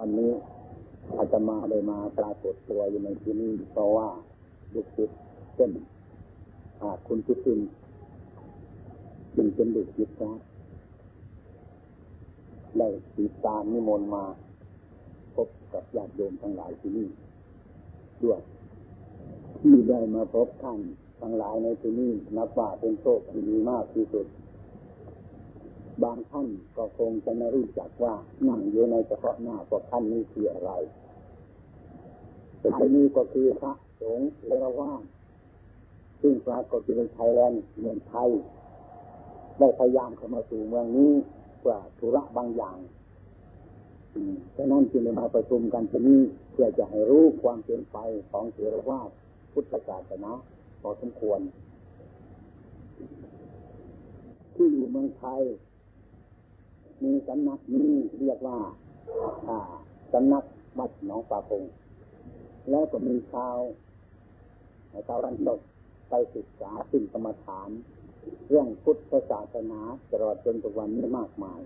วันนี้อาจจะมาได้มาปรากฏตัวอยู่ในที่นี้เพราะว่าดุจิตเช่นคุณพิจินจึงเป็นดุจิตนะได้ติดตามนิมนต์มา พบกับญาติโยมทั้งหลายที่นี่ด้วยที่ได้มาพบท่านทั้งหลายในที่นี้นับว่าเป็นโชคที่ดีมากที่สุด บางท่านก็คงจะไม่รู้จักว่านั่งอยู่ในเฉพาะหน้าพวกท่านนี้คืออะไรแต่ที่นี้ก็คือพระสงฆ์เถรวาทซึ่งปรากฏอยู่ในไทยแลนด์เมืองไทยได้พยายามเข้ามาสู่เมืองนี้เพื่อธุระบางอย่างฉะนั้นจึงมาประชุมกันที่นี้เพื่อจะให้รู้ความเป็นไปของเถรวาทพุทธศาสนาพอสมควร ที่อยู่เมืองไทย มีสำนักนี้เรียกว่าสำนักวัดหนองปลาพงแล้วก็มีชาวชาวรันตกไปศึกษาสิ่งกรรมฐาน เรื่องพุทธศาสนาตลอดจนถึงวันนี้มากมาย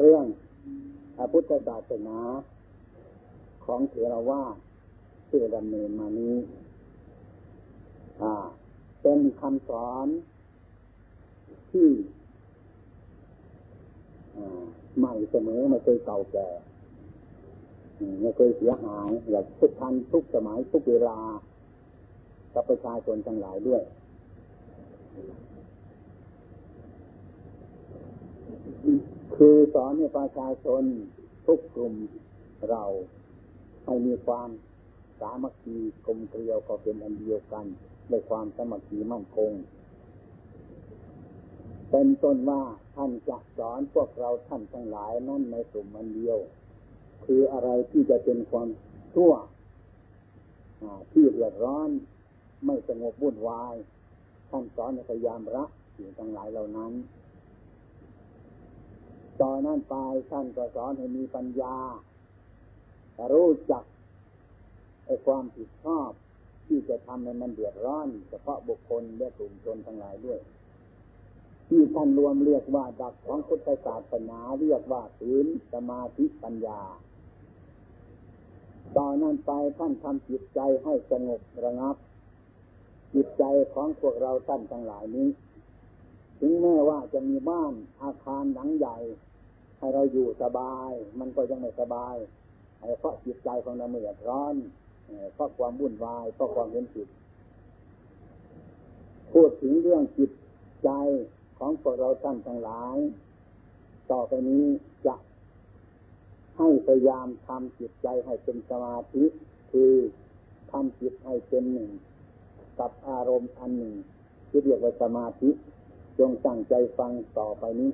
เรื่องพุทธศาสนาของเถรวาที่ดำเนินมานี้เป็นคำสอนที่ ใหม่เสมอไม่เคยเก่าแก่ไม่เคยเสียหายอยาทุกทันทุกสมัยทุกเวลากับประชาชนทั้งหลายด้วยคือสอนให้ประชาชนทุกกลุ่มเราให้มีความสามัคคีกลมเกลียวก็เป็นอันเดียวกันด้วยความสามัคคีมั่นคง เป็นต้นว่าท่านจะสอนพวกเราท่านทั้งหลายนั่นในกลุ่มอันเดียว คืออะไรที่จะเป็นความชั่วที่เดือดร้อน ไม่สงบวุ่นวาย ท่านสอนพยายามรักสิ่งทั้งหลายเหล่านั้นตอนนั้นไปท่านก็สอนให้มีปัญญา รู้จักไอ้ความผิดชอบที่จะทำให้มันเดือดร้อน เฉพาะบุคคลและกลุ่มชนทั้งหลายด้วย ที่ท่านรวมเรียกว่าดักของพุทธศาสนาเรียกว่าศีลสมาธิปัญญาตอนนั้นไปท่านทำจิตใจให้สงบระงับ จิตใจของพวกเราท่านทั้งหลายนี้ ถึงแม้ว่าจะมีบ้านอาคารหลังใหญ่ ให้เราอยู่สบาย มันก็ยังไม่สบายเพราะจิตใจของเราเมื่อร้อนเพราะความวุ่นวายเพราะความเห็นผิดพูดถึงเรื่องจิตใจ ของพวกเราท่านทั้งหลาย ต่อไปนี้จะให้พยายามทำจิตใจให้เป็นสมาธิคือทำจิตให้เป็นหนึ่ง กับอารมณ์อันหนึ่งที่เรียกว่าสมาธิจงตั้งใจฟังต่อไปนี้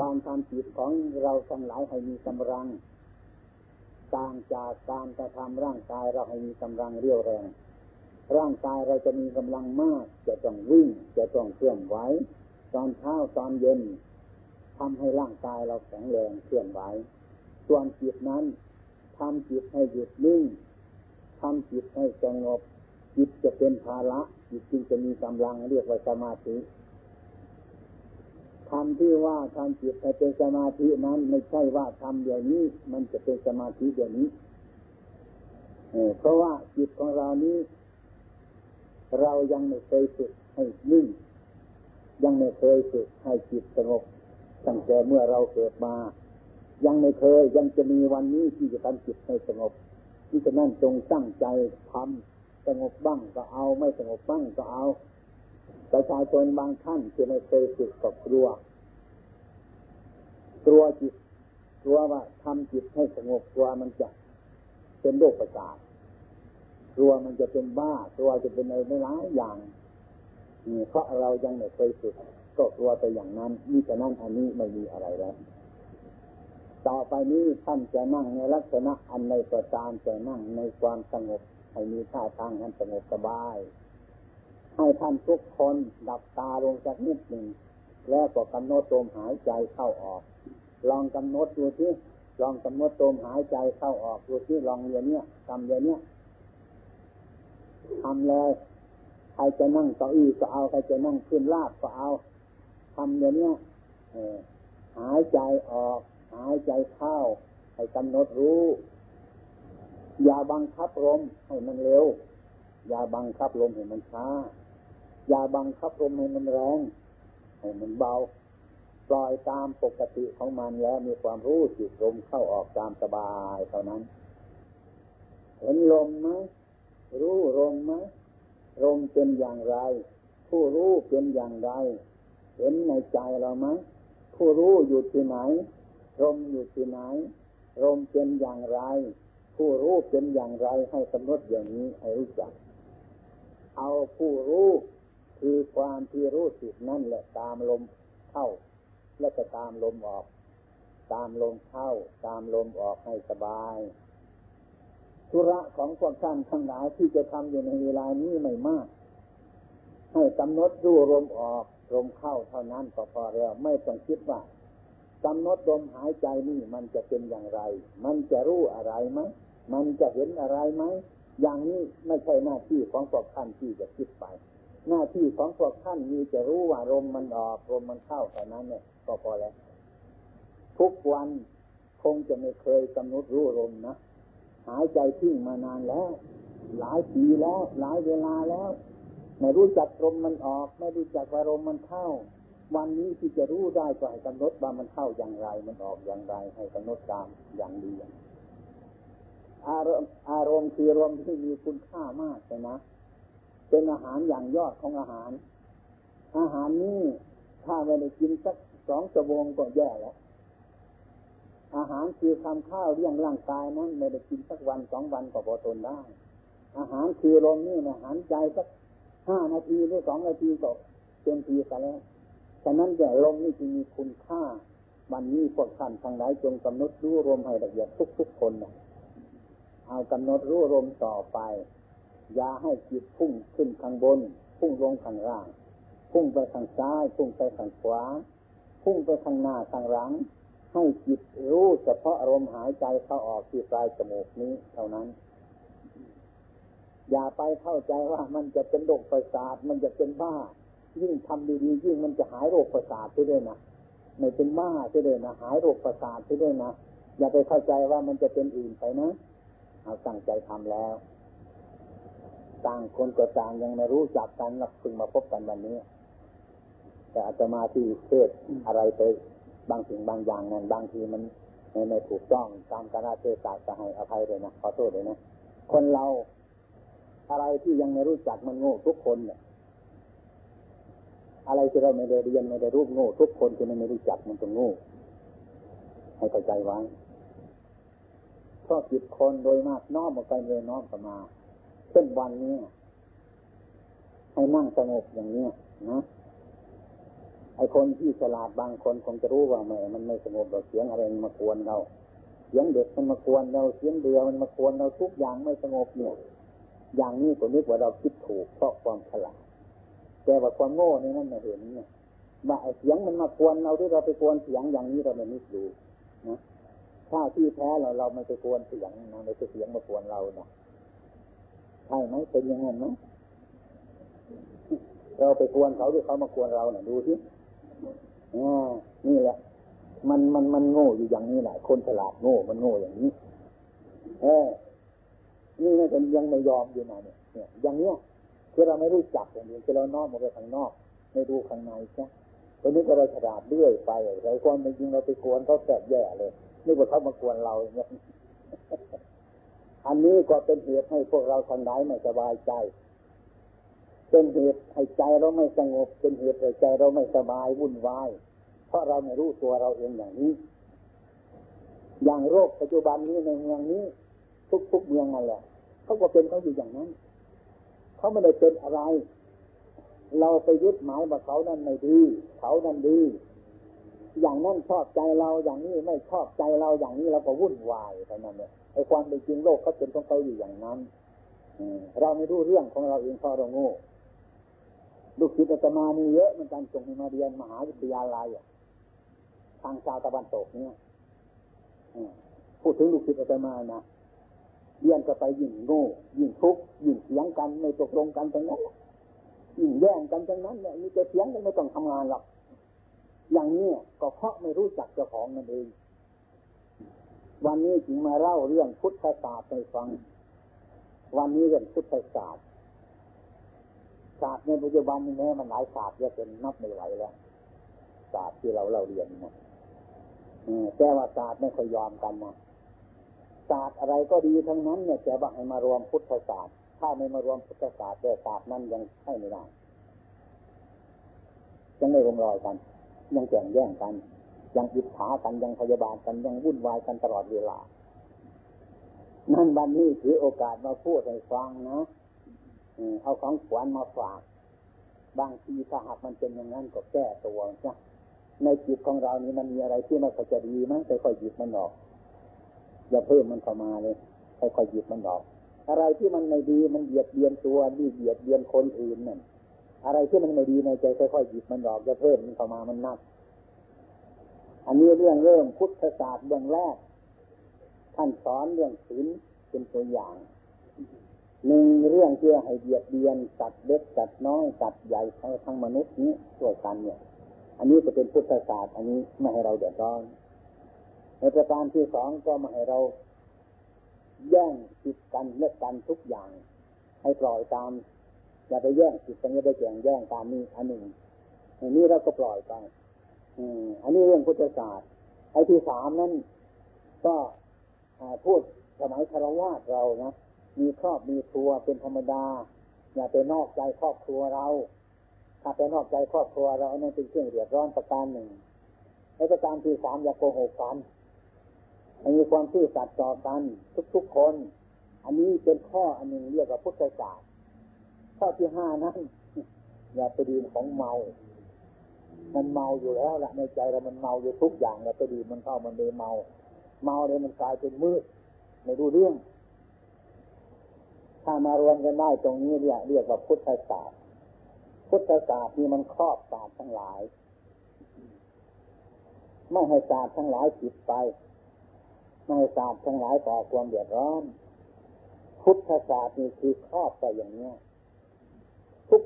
การทำจิตของเราทั้งหลายให้มีกำลังต่างจากการกระทำร่างกายเราให้มีกำลังเรียวแรง ร่างกายเราจะมีกำลังมาก จะต้องวิ่ง จะต้องเคลื่อนไหวตอนเช้าตอนเย็นทำให้ร่างกายเราแข็งแรงเคลื่อนไหวส่วนจิตนั้นทำจิตให้หยุดนิ่งทำจิตให้สงบจิตจะเป็นภาระจิตจึงจะมีกำลังเรียกว่าสมาธิทำที่ว่าทำจิตให้เป็นสมาธินั้นไม่ใช่ว่าทำเดี๋ยวนี้ มันจะเป็นสมาธิเดี๋ยวนี้เพราะว่าจิตของเรานี้ เรายังไม่เคยฝึกให้นิ่งยังไม่เคยฝึกให้จิตสงบตั้งแต่เมื่อเราเกิดมา ยังไม่เคยยังจะมีวันนี้ที่จะทำจิตให้สงบที่จะนั่นจงตั้งใจทำสงบบ้างก็เอาไม่สงบบ้างก็เอาประชาชนบางท่านที่ไม่เคยฝึกกับกลัว กลัวจิตกลัวว่าทำจิตให้สงบกลัวมันจะเป็นโรคประสาท กลัวมันจะเป็นบ้ากลัวจะเป็นอะไรไม่ร้ายอย่างเพราะเรายังไม่เคยฝึกก็กลัวไปอย่างนั้นนี่จะนั่นอันนี้ไม่มีอะไรแล้วต่อไปนี้ท่านจะนั่งในลักษณะอันในประจานจะนั่งในความสงบให้มีท่าทางอันสงบสบาย ให้ท่านทุกคนดับตาลงสักนิดหนึ่งแล้วก็กำหนดลมหายใจเข้าออก ลองกำหนดดูที่ลองกำหนดลมหายใจเข้าออกดูที่ลองเรียนเนี้ยทำเรียนเนี้ย ทำเลยใครจะนั่งเก้าอี้ก็เอาใครจะนั่งขึ้นลาบก็เอาทำอย่างนี้หายใจออก หายใจเข้าให้กำหนดรู้ อย่าบังคับลมให้มันเร็ว อย่าบังคับลมให้มันช้า อย่าบังคับลมให้มันแรงให้มันเบาปล่อยตามปกติของมันแล้วมีความรู้จิตลมเข้าออกตามสบายเท่านั้น เห็นลมไหม รู้ลมไหมลมเป็นอย่างไร ผู้รู้เป็นอย่างไร เห็นในใจเราไหมผู้รู้อยู่ที่ไหนลมอยู่ที่ไหนลมเป็นอย่างไร ผู้รู้เป็นอย่างไรให้กำหนดอย่างนี้ให้รู้จัก เอาผู้รู้คือความที่รู้สึกนั่นแหละตามลมเข้า และจะตามลมออก ตามลมเข้า ตามลมออกให้สบาย ธุระของพวกท่านทั้งหลายที่จะทำอยู่ในเวลานี้ไม่มาก ให้กำหนดรู้ลมออกลมเข้าเท่านั้นก็พอแล้วไม่ต้องคิดว่ากำหนดลมหายใจนี่มันจะเป็นอย่างไร มันจะรู้อะไรไหมมันจะเห็นอะไรไหมอย่างนี้ไม่ใช่หน้าที่ของพวกท่านที่จะคิดไป หน้าที่ของพวกท่านมีจะรู้ว่าลมมันออกลมมันเข้าเท่านั้นเนี่ยก็พอแล้ว ทุกวันคงจะไม่เคยกำหนดรู้ลมนะ หายใจทิ้งมานานแล้ว หลายปีแล้ว หลายเวลาแล้ว ไม่รู้จักลมมันออก ไม่รู้จักว่าลมมันเข้า วันนี้ที่จะรู้ได้ก็ให้กำหนดว่ามันเข้าอย่างไร มันออกอย่างไร ให้กำหนดตามอย่างดีอารมณ์อารมณ์คืออารมณ์ที่มีคุณค่ามากเลยนะ เป็นอาหารอย่างยอดของอาหาร อาหารนี้ถ้าไม่ได้กินสักสองชั่วโมงก็แย่แล้ว อาหารคือคำข้าวเลี้ยงร่างกายนั้นไม่ได้กินสักวันสองวันก็พอทนได้ อาหารคือลมนี่นะหันใจสักห้านาทีหรือสองนาทีก็เต็มทีกันแล้วฉะนั้นแต่ลมนี่จึงมีคุณค่า วันนี้พวกท่านทั้งหลายจงกำหนดรู้ลมให้ละเอียดทุกๆคนนะเอากำหนดรู้ลมต่อไป อย่าให้จิตพุ่งขึ้นข้างบน พุ่งลงข้างล่าง พุ่งไปข้างซ้าย พุ่งไปข้างขวา พุ่งไปข้างหน้าข้างหลัง ให้จิตรู้เฉพาะอารมณ์หายใจเข้าออกที่ปลายจมูกนี้เท่านั้น อย่าไปเข้าใจว่ามันจะเป็นโรคประสาทมันจะเป็นบ้า ยิ่งทำดีๆยิ่งมันจะหายโรคประสาทไปด้วยนะไม่เป็นบ้าไปด้วยนะหายโรคประสาทไปด้วยนะอย่าไปเข้าใจว่ามันจะเป็นอื่นไปนะเอาตั้งใจทำแล้วต่างคนก็ต่างยังไม่รู้จักกันหลักพึงมาพบกันวันนี้ แต่อาจจะมาที่เทศอะไรไป บางสิ่งบางอย่างนั้นบางทีมันไม่ถูกต้องตามกาลเทศะจะให้อภัยเลยนะขอโทษเลยนะคนเราอะไรที่ยังไม่รู้จักมันโง่ทุกคนเนี่ยอะไรที่เราไม่ได้เรียนไม่ได้รู้โง่ทุกคนที่มันไม่รู้จักมันต้องโง่ให้เข้าใจไว้เพราะจิตคนโดยมากน้อมออกไปเลยน้อมกมาเช่นวันนี้ให้นั่งสงบอย่างนี้นะ ไอคนที่ฉลาดบางคนคงจะรู้ว่าแม่มันไม่สงบเราเสียงอะไรมันมากวนเรา เสียงเด็กมันมากวนเราเสียงเดือมันมากวนเราทุกอย่างไม่สงบเนี่ยอย่างนี้ผมนึกว่าเราคิดถูกเพราะความฉลาดแต่ว่าความโง่นี่นั่นไม่เห็นเนี่ยว่าไอเสียงมันมากวนเราที่เราไปกวนเสียงอย่างนี้เราไม่นึกดูนะถ้าที่แท้เราเราไม่ไปกวนเสียงนะไม่ใช่เสียงมากวนเรานะใช่ไหมเป็นยังไงไหมเราไปกวนเขาหรือเขามากวนเราเนี่ยดูที่ นี่แหละ มันมันมันโง่อยู่อย่างนี้แหละคนฉลาดโง่มันโง่อย่างนี้เออนี่น่าจะยังไม่ยอมอยู่นะเนี่ยเนี่ย อย่างเนี้ยคือเราไม่รู้จักอย่างนี้คือเรานอกมาไปข้างนอก ไม่ดูข้างในใช่ตอนนี้ก็เราฉลาดเรื่อยไปไรความจริงเราไปกวนเขาแสบแย่เลยนี่ว่าเขามากวนเราอย่างเงี้ยอันนี้ก็เป็นเหตุให้พวกเราทางไหนไม่สบายใจ เป็นเหตุให้ใจเราไม่สงบ เป็นเหตุให้ใจเราไม่สบายวุ่นวาย เพราะเราไม่รู้ตัวเราเองอย่างนี้ อย่างโรคปัจจุบันนี้ในเมืองนี้ ทุกๆเมืองนั่นแหละเขาก็เป็นเขาอยู่อย่างนั้นเขาไม่ได้เป็นอะไร เราไปยึดหมายว่าเขานั้นไม่ดี เขานั้นดี อย่างนั้นชอบใจเราอย่างนี้ไม่ชอบใจเราอย่างนี้เราก็วุ่นวายเท่านั้นเนี่ยไอ้ความเป็นจริงโลกเขาเป็นของเขาอยู่อย่างนั้นเราไม่รู้เรื่องของเราเองเพราะเราโง่ ลูกศิษย์อาตมามีเยอะเหมือนกันส่งมาเรียนมหาวิทยาลัยทางชาวตะวันตกเนี่ยพูดถึงลูกศิษย์อาตมานะเรียนก็ไปยิ่งโง่ยิ่งทุกข์ยิ่งเสียงกันไม่ตกลงกันทั้งนั้นยิ่งแย่งกันทั้งนั้นเนี่ยมีแต่เสียงกันไม่ต้องทำงานหรอกอย่างนี้ก็เพราะไม่รู้จักเจ้าของงนั่นเอง วันนี้จึงมาเล่าเรื่องพุทธศาสตร์ให้ฟัง วันนี้เรื่องพุทธศาสตร์ ศาสตร์ในปัจจุบันนี้แม้มันหลายศาสตร์เยอะจนนับไม่ไหวแล้วศาสตร์ที่เราเราเรียนนะแต่ว่าศาสตร์ไม่ค่อยยอมกันนะศาสตร์อะไรก็ดีทั้งนั้นเนี่ยแต่ว่าให้มารวมพุทธศาสตร์ ถ้าไม่มารวมพุทธศาสตร์แต่ศาสตร์นั้นยังใช่ไม่ได้ยังไม่ลงรอยกัน ยังแข่งแย่งกัน ยังอิจฉากันยังพยาบาลกันยังวุ่นวายกันตลอดเวลา นั่นวันนี้ถือโอกาสมาพูดให้ฟังนะ เอาของขวัญมาฝาก บางทีถ้าหากมันเป็นอย่างนั้นก็แก้ตัวจ้ะในจิตของเรานี้มันมีอะไรที่ม่ค่อจะดีมั้งค่อยๆหยิบมันออก อย่าเพิ่มมันเข้ามาเลยค่อยๆหยิบมันออก อะไรที่มันไม่ดีมันเบียดเบียนตัวนี่เบียดเบียนคนอื่นนั่นอะไรที่มันไม่ดีในใจค่อยๆหยิบมันออกอย่าเพิ่มมันเข้ามามันนัก อันนี้เรื่องเริ่มพุทธศาสตร์เรื่องแรกท่านสอนเรื่องศีลเป็นตัวอย่าง หนึ่งเรื่องเพื่อให้เบียดเบียนสัตว์เล็กสัตว์น้อยสัตว์ใหญ่ทั้งมนุษย์นี้ช่วยกันเนี่ย อันนี้จะเป็นพุทธศาสตร์อันนี้ไม่ให้เราเดือดร้อนในประการที่สองก็มาให้เราแย่งจิตกันเลิกกันทุกอย่าง ให้ปล่อยตาม อย่าไปแย่งจิตกันอย่าไปแย่งแย่งตามนี้อันหนึ่งอันนี้เราก็ปล่อยไปอืมอันนี้เรื่องพุทธศาสตร์ไอ้ที่สามนั้นก็พูดสมัยคารวะเรานะ มีครอบมีครัวเป็นธรรมดา อย่าไปนอกใจครอบครัวเรา ถ้าไปนอกใจครอบครัวเรานั่นเป็นเครื่องเดือดร้อนประการหนึ่งในประการที่สามอย่าโกหกกันให้มีความซื่อสัตย์ต่อกันทุกๆคน อันนี้เป็นข้ออันหนึ่งเรียกว่าพุทธศาสตร์ข้อที่ห้านั้นอย่าไปดื่มของเมา มันเมาอยู่แล้วละในใจเรามันเมาอยู่ทุกอย่างเราไปดื่มมันเข้ามันเลยเมา เมาเลยมันกลายเป็นมืด ไม่รู้เรื่อง ถ้ามารวมกันได้ตรงนี้เรียกเรียกว่าพุทธศาสตร์พุทธศาสตร์นี่มันครอบศาสตร์ทั้งหลายไม่ให้ศาสตร์ทั้งหลายผิดไปไม่ให้ศาสตร์ทั้งหลายก่อความเดือดร้อน พุทธศาสตร์นี่คือครอบไปอย่างเนี้ย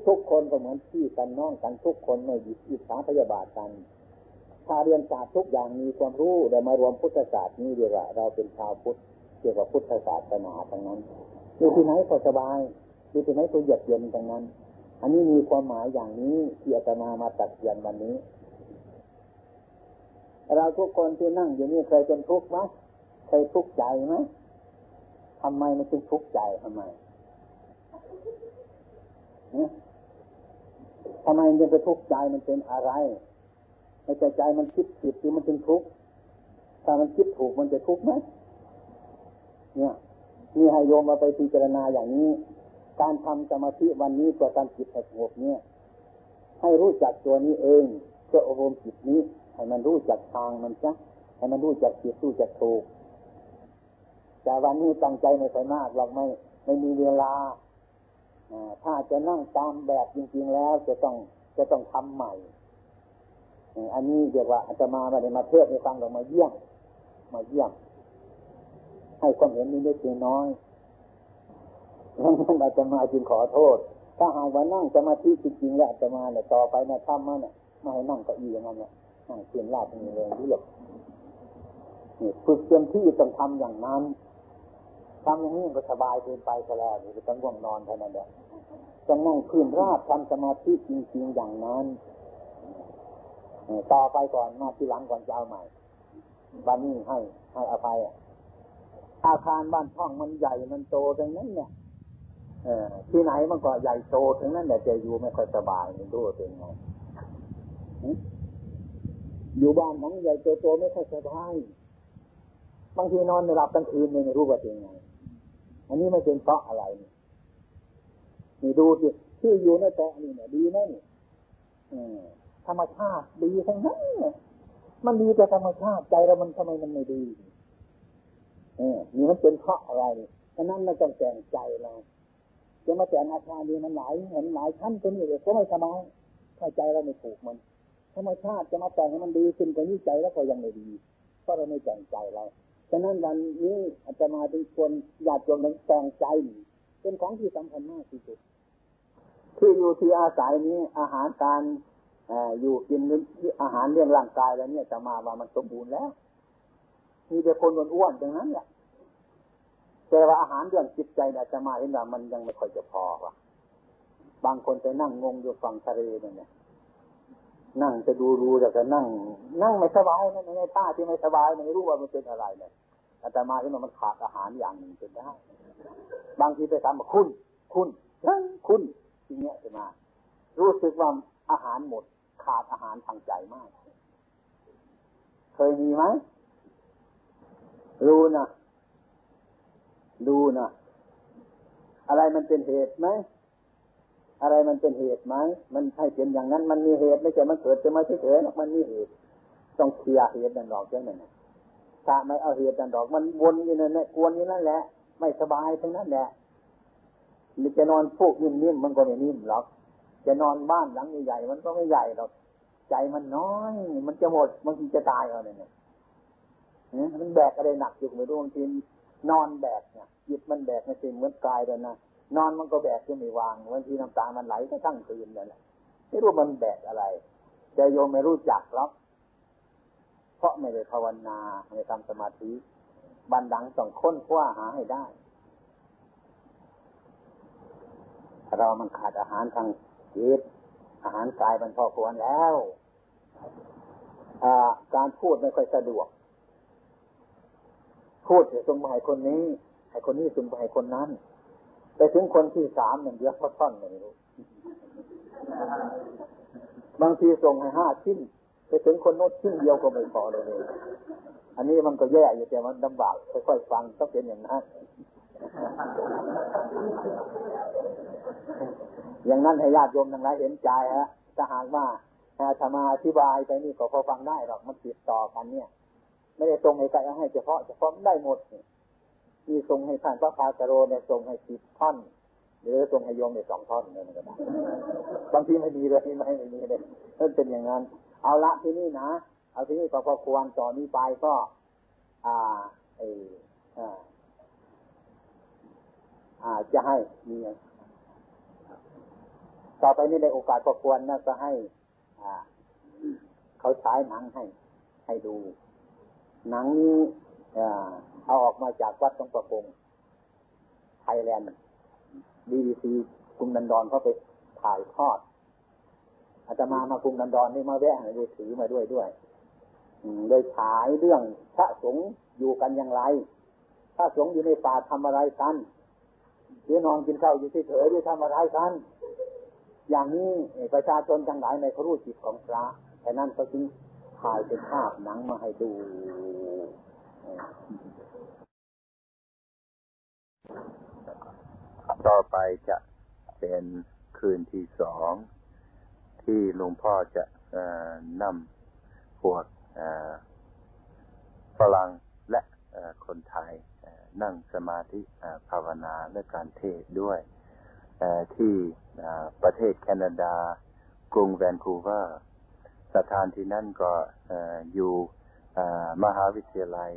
ทุกๆคนก็เหมือนพี่กันน้องกันทุกคนไม่หยิบอิจฉาพยาบาทกันถ้าเรียนศาสตร์ทุกอย่างมีความรู้แต่มารวมพุทธศาสตร์นี้เดียวเราเป็นชาวพุทธเกี่ยวกับพุทธศาสนาทั้งนั้น อยู่ที่ไหนก็สบายอยู่ที่ไหนก็เยือกเย็นดังนั้น อันนี้มีความหมายอย่างนี้ที่อาตมามาตัดเยียนวันนี้ เราทุกคนที่นั่งอยู่นี่เคยเป็นทุกข์ไหมเคยทุกข์ใจไหมทำไมมันจึงทุกข์ใจทำไมทำไมมันจะไปทุกข์ใจมันเป็นอะไรในใจใจมันคิดผิดหรือมันจึงทุกข์ถ้ามันคิดถูกมันจะทุกข์ไหมเนี่ย นี่ให้โยมมาไปพิจารณาอย่างนี้ การทำสมาธิวันนี้ตัวการจิตสงบเนี่ย ให้รู้จักตัวนี้เองเพื่ออบรมจิตนี้ ให้มันรู้จักทางมันซะให้มันรู้จักจิตรู้จักถูกแต่วันนี้ตั้งใจไม่ใช่มากหรอกไม่ไม่มีเวลาถ้าจะนั่งตามแบบจริง ๆ แล้วจะต้องจะต้องทำใหม่ อันนี้เรียกว่าอาจะมามาในมาเทศในฟังเรามาเยี่ยมมาเยี่ยม ให้ความเห็นนี้เล็กน้อยนั่นอาจจะมาจึงขอโทษ ถ้าหากว่านั่งสมาธิจริงๆแล้วจะมาเนี่ยต่อไปนะทำมาเนี่ยไม่ให้นั่งเก้าอี้อย่างนั้นเนี่ยนั่งเพียนลาดมีเลยเรียบฝึกเต็มที่ต้องทำอย่างนั้นทำอย่างนี้ก็สบายเกินไปก็แล้วนี่ต้องง่วงนอนเท่านั้นแหละจะนั่งพื้นราบทำสมาธิจริง ๆอย่างนั้นต่อไปก่อนมาทีหลังก่อนจะเอาใหม่วันนี้ให้ให้อภัยอ อาคารบ้านช่องมันใหญ่มันโตดังนั้นเนี่ยเออที่ไหนมันก็ใหญ่โตถึงนั้นแต่จะอยู่ไม่ค่อยสบายไม่รู้เป็นไงอยู่บ้านนั้นใหญ่โตโตไม่ค่อยสบายบางทีนอนไม่หลับกลางคืนไม่รู้ว่าเป็นไง อันนี้ไม่เป็นเพราะอะไรนี่ดูสิที่อยู่ในเกาะนี่เนี่ยดีนะนี่ธรรมชาติดีทั้งนั้นเนี่ยมันดีแต่ธรรมชาติใจเรามันทำไมมันไม่ดี เออนี่มันเป็นเพราะอะไรฉะนั้นเราต้องแต่งใจเราจะมาแต่งอาคารดีมันหลายเห็นหลายชั้นตัวนี้เลยก็ไม่สบายถ้าใจเราไม่ถูกมันธรรมชาติจะมาแต่งให้มันดีขึ้นกว่านี้ใจแล้วก็ยังไม่ดีเพราะเราไม่แต่งใจเราฉะนั้นวันนี้อาจจะมาเป็นคนอยากจงแต่งใจเป็นของที่สำคัญมากที่สุดที่อยู่ที่อาศัยนี้อาหารการอยู่กินอาหารเลี้ยงร่างกายแล้วเนี่ยจะมาว่ามันสมบูรณ์แล้ว มีแต่คนอ้วนๆอย่างนั้นแหละแต่ว่าอาหารเรื่องจิตใจอาจะมาเห็นว่ามันยังไม่ค่อยจะพอว่ะบางคนไปนั่งงงอยู่ฝั่งทะเลเนี่ยนั่งจะดูดูแต่จะนั่ง นั่งไม่สบายนะในท่าที่ไม่สบายไม่รู้ว่ามันเป็นอะไรเนี่ยอาตมาที่มันขาดอาหารอย่างหนึ่งเป็นได้บางทีไปถามว่าคุณ คุณคุณทีเนี้ยจะมา รู้สึกว่าอาหารหมด ขาดอาหารทางใจมาก เคยมีไหม รู้นะดูนะอะไรมันเป็นเหตุไหมอะไรมันเป็นเหตุไหมมันใช่เป็นอย่างนั้น มันมีเหตุไม่ใช่มันเกิดจะมาเฉยๆมันมีเหตุ ต้องเคลียร์เหตุนั่นหรอกใช่ไหมถ้าไม่เอาเหตุนั่นหรอก มันวนอยู่นั่นแหละกวนอยู่นั่นแหละ ไม่สบายทั้งนั้นแหละมันจะนอนพวกนิ่มๆมันก็ไม่นิ่มหรอก จะนอนบ้านหลังใหญ่ๆมันก็ไม่ใหญ่หรอก ใจมันน้อย มันจะหมดมันจะตายเอาเนี่ย มันแบกอะไรหนักอยู่ไม่รู้บางทีนอนแบกเนี่ยจิตมันแบกในสิ่งเหมือนกายเลยนะนอนมันก็แบกที่ไม่วางบางทีน้ำตามันไหลก็ทั้งคืนเลยแหละไม่รู้มันแบกอะไรแต่โยมไม่รู้จักหรอกเพราะไม่ได้ภาวนาไม่ทำสมาธิบันดังต้องค้นคว้าหาให้ได้เรามันขาดอาหารทางจิตอาหารกายมันพอควรแล้วการพูดไม่ค่อยสะดวก พูดส่งไปคนนี้ให้คนนี้ส่งไปคนนั้น ไปถึงคนที่สามหนึ่งเดียวเขาท่อนไม่รู้บางทีส่งให้ห้าชิ้น ไปถึงคนโน้นชิ้นเดียวก็ไม่พอเลยอันนี้มันก็แย่อยู่แต่มันลำบากค่อยๆฟังต้องเป็นอย่างนั้นอย่างนั้นให้ญาติโยมทั้งหลายเห็นใจฮะถ้าหากว่าธรรมาอธิบายไปนี่ก็พอฟังได้หรอกมันติดต่อกันเนี่ย ไม่ได้ตรงให้ใครให้เฉพาะเฉพาะได้หมดที่ทรงให้ท่านพระพาสโรเนี่ยทรงให้สิบท่อนหรือทรงให้โยมในสองท่อนเนี่ยมันก็ได้บางทีไม่มีเลยไม่ไม่มีเลยนั่นเป็นอย่างนั้น เอาละที่นี่นะเอาที่นี่ก็พอควรต่อนนี้ไปก็ อ่าเออ่าอ่าจะให้มีต่อไปนี้ในโอกาสพอควรนะก็ให้ อ่า เขาใช้หนังให้ ให้ดู หนังนี้อ่เอาออกมาจากวัดตรงประพงไทยแลนด์บีบีซีกรุงดันดอนเขาไปถ่ายทอดอาจจะมามากรุงดันดอนนี่มาแวะเลยถือมาด้วยด้วยโดยฉายเรื่องพระสงฆ์อยู่กันอย่างไร พระสงฆ์อยู่ในป่าทำอะไรกันหรือนอนกินข้าวอยู่ที่เถอหรือทำอะไรกัน อย่างนี้ประชาชนทั้งหลายในพระรูจิตของพระแต่นั้นเขาจึง ถ่ายเป็นภาพหนังมาให้ดูต่อไปจะเป็นคืนที่สอง ที่หลวงพ่อจะนำพวกฝรั่งและคนไทยนั่งสมาธิภาวนาและการเทศด้วยที่ประเทศแคนาดากรุงแวนคูเวอร์ สถานที่นั่นก็อยู่มหาวิทยาลัย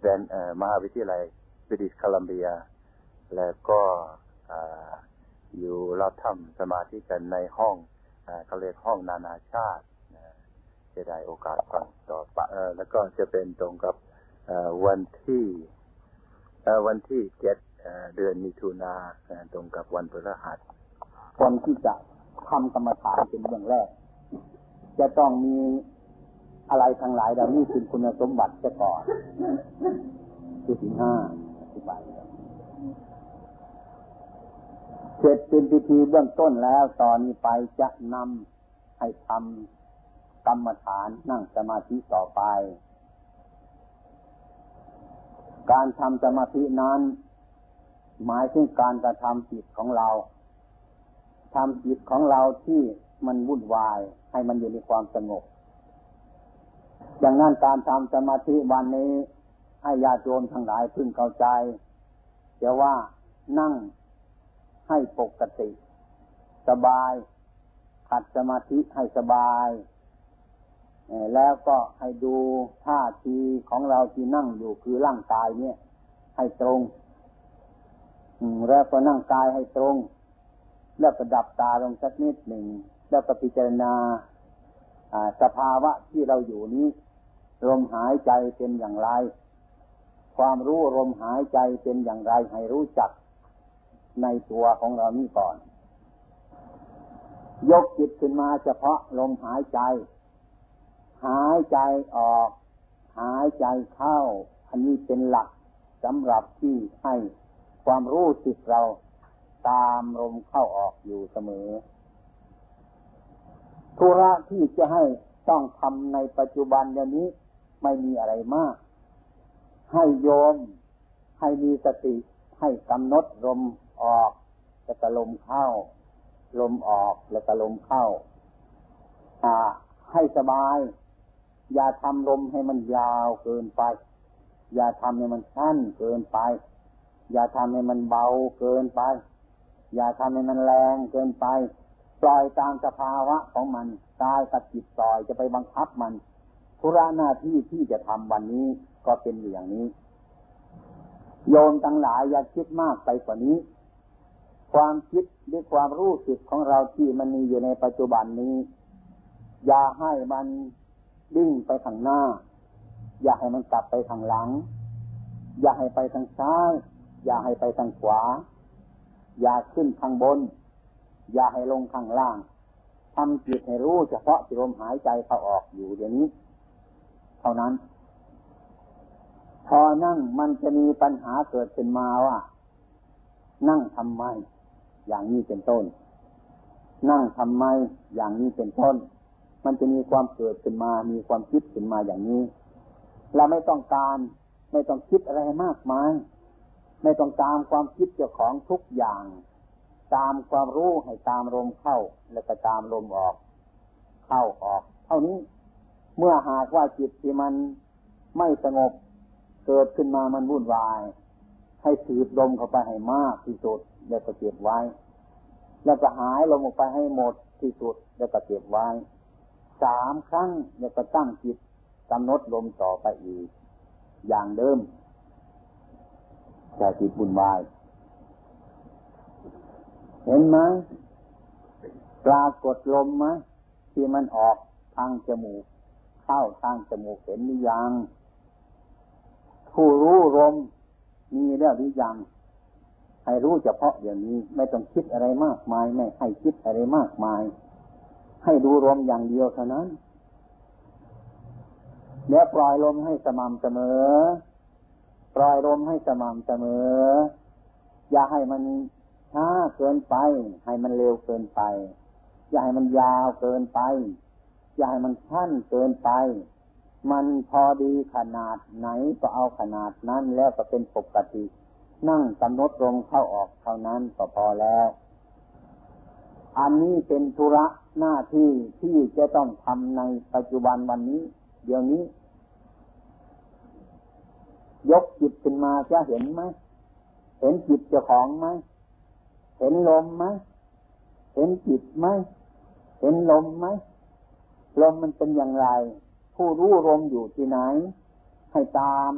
แวนมหาวิทยาลัยบริติชโคลัมเบีย แล้วก็อยู่เราทำสมาธิกันในห้องเขาเรียกห้องนานาชาติจะได้โอกาสฟังต่อปะแล้วก็จะเป็นตรงกับวันที่วันที่เจ็ดเดือนมิถุนาตรงกับวันพฤหัสคนที่จะทำกรรมฐานเป็นเรื่องแรก จะต้องมีอะไรทั้งหลายเหล่านี้เป็นคุณสมบัติจะก่อนคือสิห้าอธิบายเสร็จเป็นพิธีเบื้องต้นแล้วตอนนี้ไปจะนำให้ทำกรรมฐานนั่งสมาธิต่อไป การทำสมาธินั้น หมายถึงการกระทำจิตของเราทำจิตของเราที่ มันวุ่นวาย ให้มันอยู่ในความสงบอย่างนั้นการทำสมาธิวันนี้ ให้ญาติโยมทั้งหลายพึงเข้าใจเดี๋ยวว่านั่งให้ปกติ สบายขัดสมาธิให้สบายแล้วก็ให้ดูท่าทีของเราที่นั่งอยู่คือร่างกายเนี่ย ให้ตรงแล้วก็นั่งกายให้ตรง แล้วก็ดับตาลงสักนิดหนึ่ง แล้วก็พิจารณาสภาวะที่เราอยู่นี้ ลมหายใจเป็นอย่างไร ความรู้ลมหายใจเป็นอย่างไรให้รู้จักในตัวของเรานี้ก่อน ยกจิตขึ้นมาเฉพาะลมหายใจ หายใจออก หายใจเข้า อันนี้เป็นหลักสำหรับที่ให้ความรู้สึกเราตามลมเข้าออกอยู่เสมอ ธุระที่จะให้ต้องทำในปัจจุบันย่างนี้ไม่มีอะไรมาก ให้โยม ให้มีสติ ให้กำหนดลมออกแล้วก็ลมเข้า ลมออกแล้วก็ลมเข้า อ่า ให้สบาย อย่าทำลมให้มันยาวเกินไป อย่าทำให้มันสั้นเกินไป อย่าทำให้มันเบาเกินไป อย่าทำให้มันแรงเกินไป ปล่อยตามสภาวะของมันกายกับจิตปล่อยจะไปบังคับมันธุระหน้าที่ที่จะทำวันนี้ก็เป็นอย่างนี้ โยมทั้งหลายอย่าคิดมากไปกว่านี้ ความคิดหรือความรู้สึกของเราที่มันมีอยู่ในปัจจุบันนี้ อย่าให้มันดิ้งไปทางหน้า อย่าให้มันกลับไปทางหลัง อย่าให้ไปทางซ้าย อย่าให้ไปทางขวา อย่าขึ้นทางบน อย่าให้ลงข้างล่างทำจิตให้รู้เฉพาะที่ลมหายใจเข้าออกอยู่เดี๋ยวนี้ เท่านั้น พอนั่งมันจะมีปัญหาเกิดขึ้นมาว่า นั่งทำไม อย่างนี้เป็นต้น นั่งทำไม อย่างนี้เป็นต้น มันจะมีความเกิดขึ้นมา มีความคิดขึ้นมาอย่างนี้ เราไม่ต้องการ ไม่ต้องคิดอะไรมากมาย ไม่ต้องตามความคิดเจ้าของทุกอย่าง ตามความรู้ให้ตามลมเข้า แล้วก็ตามลมออก เข้าออก เท่านี้เมื่อหากว่าจิตที่มันไม่สงบเกิดขึ้นมามันวุ่นวาย ให้สืบลมเข้าไปให้มากที่สุดแล้วก็เก็บไว้ แล้วก็หายลมออกไปให้หมดที่สุดแล้วก็เก็บไว้สามครั้งแล้วก็ตั้งจิตกำหนดลมต่อไปอีก อย่างเดิมแต่จิตวุ่นวาย เห็นไหมปรากฏลมไหมที่มันออกทางจมูก เข้าทางจมูกเห็นหรือยังผู้รู้ลมมีแล้วหรือยังให้รู้เฉพาะอย่างนี้ ไม่ต้องคิดอะไรมากมาย ไม่ให้คิดอะไรมากมาย ให้ดูลมอย่างเดียวเท่านั้นแล้วปล่อยลมให้สม่ำเสมอ ปล่อยลมให้สม่ำเสมอ อย่าให้มัน ช้าเกินไป ให้มันเร็วเกินไป อย่าให้มันยาวเกินไป อย่าให้มันชั้นเกินไป มันพอดีขนาดไหนก็เอาขนาดนั้นแล้วก็เป็นปกติ นั่งกำหนดลงเข้าออกเท่านั้นก็พอแล้ว อันนี้เป็นธุระหน้าที่ที่จะต้องทำในปัจจุบันวันนี้ เดี๋ยวนี้ ยกจิตขึ้นมาจะเห็นไหมเห็นจิตเจ้าของไหม เห็นลมไหมเห็นจิตไหมเห็นลมไหมลมมันเป็นอย่างไร ผู้รู้ลมอยู่ที่ไหน ให้ตาม